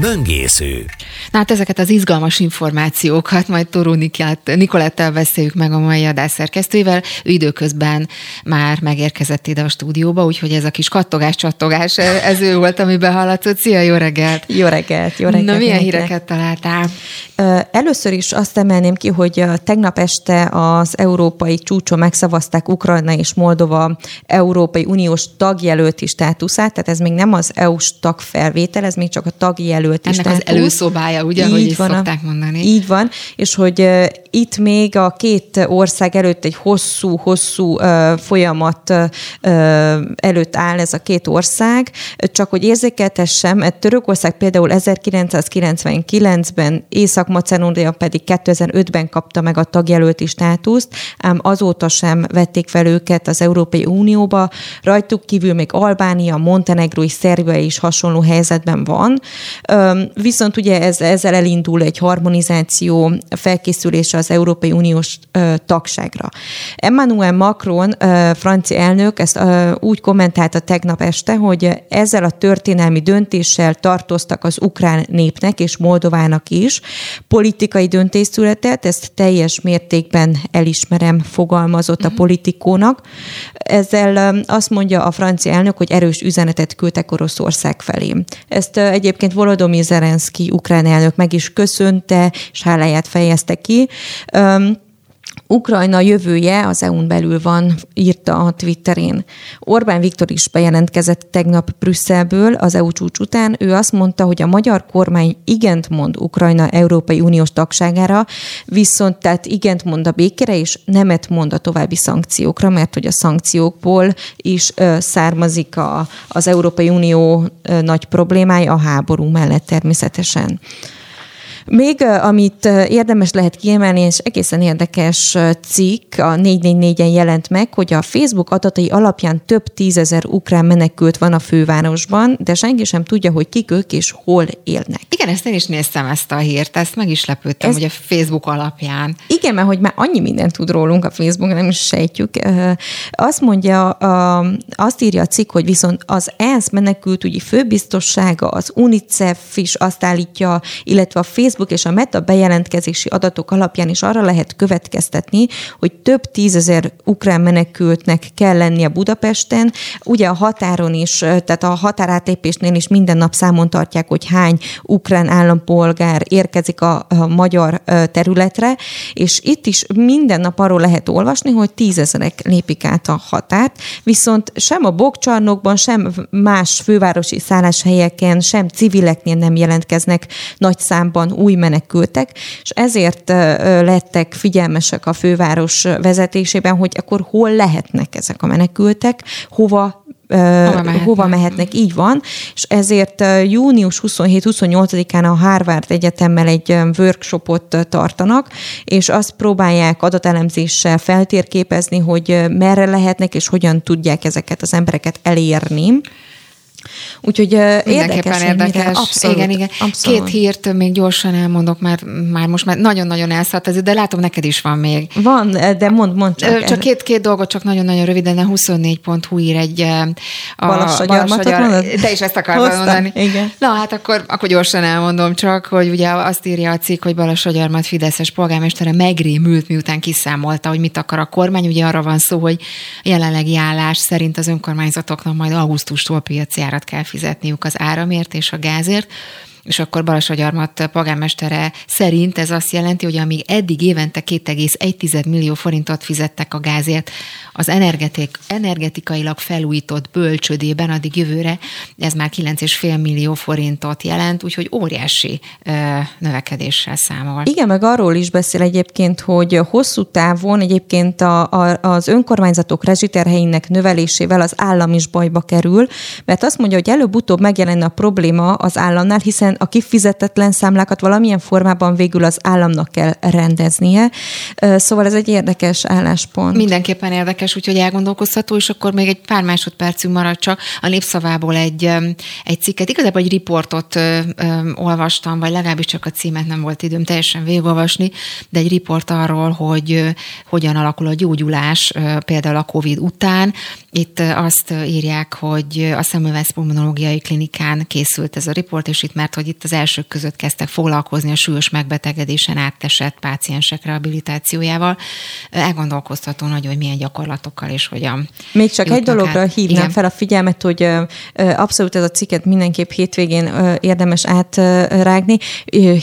Böngésző. Na hát ezeket az izgalmas információkat majd Toró Nikolettel beszéljük meg a mai adás szerkesztőjével. Ő időközben már megérkezett ide a stúdióba, úgyhogy ez a kis kattogás-csattogás, ez ő volt, ami behallatszott. Szia, jó reggelt! Jó reggelt, jó reggelt! Na, milyen híreket találtál? Először is azt emelném ki, hogy tegnap este az európai csúcson megszavazták Ukrajna és Moldova Európai Uniós tagjelölti státuszát, tehát ez még nem az EU-s tagfelvétel, ez még csak a tagjelölti Ennek státusz. az előszobája, ugye, így hogy is van, szokták mondani. Így van, és hogy uh, itt még a két ország előtt egy hosszú-hosszú uh, folyamat uh, előtt áll ez a két ország, csak hogy érzékeltessem, Törökország például 1999-ben, Észak-Macedónia pedig 2005-ben kapta meg a tagjelölti státuszt, ám azóta sem vették fel őket az Európai Unióba, rajtuk kívül még Albánia, Montenegro és Szerbia is hasonló helyzetben van. Viszont ugye ez, ezzel elindul egy harmonizáció felkészülése az Európai Uniós tagságra. Emmanuel Macron, francia elnök, ezt úgy kommentálta tegnap este, hogy ezzel a történelmi döntéssel tartoztak az ukrán népnek és Moldovának is. Politikai döntés született, ezt teljes mértékben elismerem, fogalmazott a mhm. politikónak. Ezzel azt mondja a francia elnök, hogy erős üzenetet küldtek Oroszország felé. Ezt egyébként Volodymyr Zelenszky ukrán elnök meg is köszönte, és háláját fejezte ki. Ukrajna jövője az EU-n belül van, írta a Twitterén. Orbán Viktor is bejelentkezett tegnap Brüsszelből az EU csúcs után. Ő azt mondta, hogy a magyar kormány igent mond Ukrajna Európai Uniós tagságára, viszont tehát igent mond a békére, és nemet mond a további szankciókra, mert hogy a szankciókból is ö, származik a, az Európai Unió ö, nagy problémája a háború mellett természetesen. Még amit érdemes lehet kiemelni, és egészen érdekes cikk, a 444-en jelent meg, hogy a Facebook adatai alapján több tízezer ukrán menekült van a fővárosban, de senki sem tudja, hogy kik ők és hol élnek. Igen, ezt én is néztem ezt a hírt, ezt meg is lepődtem, Ez... hogy a Facebook alapján. Igen, mert hogy már annyi mindent tud rólunk a Facebook, nem is sejtjük. Azt mondja, azt írja a cikk, hogy viszont az ENSZ menekültügyi főbiztossága, az UNICEF is azt állítja, illetve a Facebook Facebook és a Meta bejelentkezési adatok alapján is arra lehet következtetni, hogy több tízezer ukrán menekültnek kell lennie Budapesten. Ugye a határon is, tehát a határátépésnél is minden nap számon tartják, hogy hány ukrán állampolgár érkezik a, a magyar területre, és itt is minden nap arról lehet olvasni, hogy tízezerek lépik át a határt, viszont sem a bokcsarnokban, sem más fővárosi szálláshelyeken, sem civileknél nem jelentkeznek nagy számban új menekültek, és ezért lettek figyelmesek a főváros vezetésében, hogy akkor hol lehetnek ezek a menekültek, hova hova mehetnek. hova mehetnek, így van, és ezért június 27-28-án a Harvard Egyetemmel egy workshopot tartanak, és azt próbálják adatelemzéssel feltérképezni, hogy merre lehetnek, és hogyan tudják ezeket az embereket elérni. Úgyhogy érdekes, érdekes. Abszolút, igen, igen. Abszolút. Két hírt még gyorsan elmondok, mert már most már nagyon-nagyon elszállt ez, de látom, neked is van még. Van, de mond, mond csak. Csak két-két dolgot, csak nagyon-nagyon röviden, a 24.hu ír egy a Balassagyarmatot? Te is ezt akartad mondani. Igen. Na hát akkor, akkor gyorsan elmondom csak, hogy ugye azt írja a cikk, hogy Balassagyarmat Fideszes polgármestere megrémült, miután kiszámolta, hogy mit akar a kormány. Ugye arra van szó, hogy jelenlegi állás szerint az önkormányzatoknak majd augusztustól piaci árat kell fizetniük az áramért és a gázért, és akkor Balassagyarmat polgármestere szerint ez azt jelenti, hogy amíg eddig évente 2,1 millió forintot fizettek a gázért az energetik, energetikailag felújított bölcsödében, addig jövőre ez már 9,5 millió forintot jelent, úgyhogy óriási ö, növekedéssel számol. Igen, meg arról is beszél egyébként, hogy hosszú távon egyébként a, a, az önkormányzatok rezsiterheinek növelésével az állam is bajba kerül, mert azt mondja, hogy előbb-utóbb megjelenne a probléma az államnál, hiszen a kifizetetlen számlákat valamilyen formában végül az államnak kell rendeznie. Szóval ez egy érdekes álláspont. Mindenképpen érdekes, úgyhogy elgondolkozható, és akkor még egy pár másodpercünk marad csak a népszavából egy, egy cikket. Igazából egy riportot olvastam, vagy legalábbis csak a címet nem volt időm teljesen végigolvasni, de egy riport arról, hogy hogyan alakul a gyógyulás például a COVID után. Itt azt írják, hogy a szemüvesz pulmonológiai klinikán készült ez a riport, és itt mert hogy hogy itt az elsők között kezdtek foglalkozni a súlyos megbetegedésen átesett páciensek rehabilitációjával. Elgondolkoztató nagy, hogy milyen gyakorlatokkal és hogyan. Még csak egy dologra át. hívnám Igen. fel a figyelmet, hogy abszolút ez a cikket mindenképp hétvégén érdemes átrágni.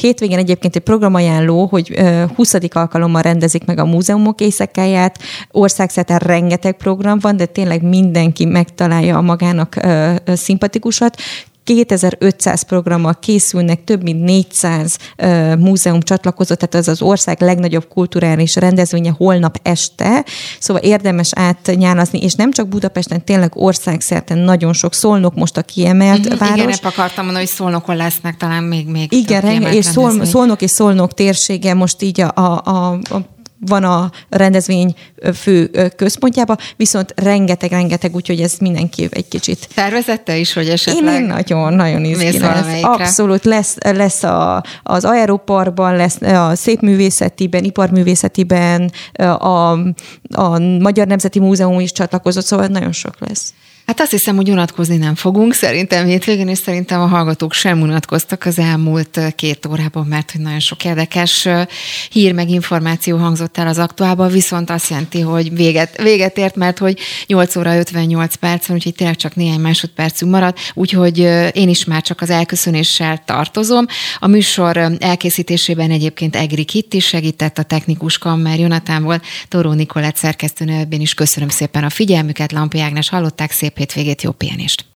Hétvégén egyébként egy programajánló, hogy 20. alkalommal rendezik meg a múzeumok éjszakáját. Országszerte rengeteg program van, de tényleg mindenki megtalálja a magának szimpatikusat. 2500 programmal készülnek, több mint 400 uh, múzeum csatlakozott, tehát ez az ország legnagyobb kulturális rendezvénye holnap este, szóval érdemes átnyálazni, és nem csak Budapesten, tényleg országszerte nagyon sok szolnok most a kiemelt mm-hmm, város. Igen, akartam mondani, hogy szolnokon lesznek talán még, még Igen, renge, és szol, szolnok és szolnok térsége most így a, a, a, a van a rendezvény fő központjába, viszont rengeteg-rengeteg, úgyhogy ez mindenki egy kicsit. Tervezette is, hogy esetleg? Én nagyon-nagyon izgi lesz. Abszolút lesz, lesz a, az Aeroparkban, lesz a Szépművészetiben, Iparművészetiben, a, a Magyar Nemzeti Múzeum is csatlakozott, szóval nagyon sok lesz. Hát azt hiszem, hogy unatkozni nem fogunk, szerintem hétvégén, és szerintem a hallgatók sem unatkoztak az elmúlt két órában, mert hogy nagyon sok érdekes hír meg információ hangzott el az aktuálban, viszont azt jelenti, hogy véget, véget ért, mert hogy 8 óra 58 perc van, úgyhogy tényleg csak néhány másodpercünk maradt, úgyhogy én is már csak az elköszönéssel tartozom. A műsor elkészítésében egyébként Egri Kitt is segített, a technikus Kammer Jonatán volt, Toró Nikolett szerkesztőnőben is köszönöm szépen a figyelmüket, Lampi Ágnes hallották, szép hétvégét, jó pihenést!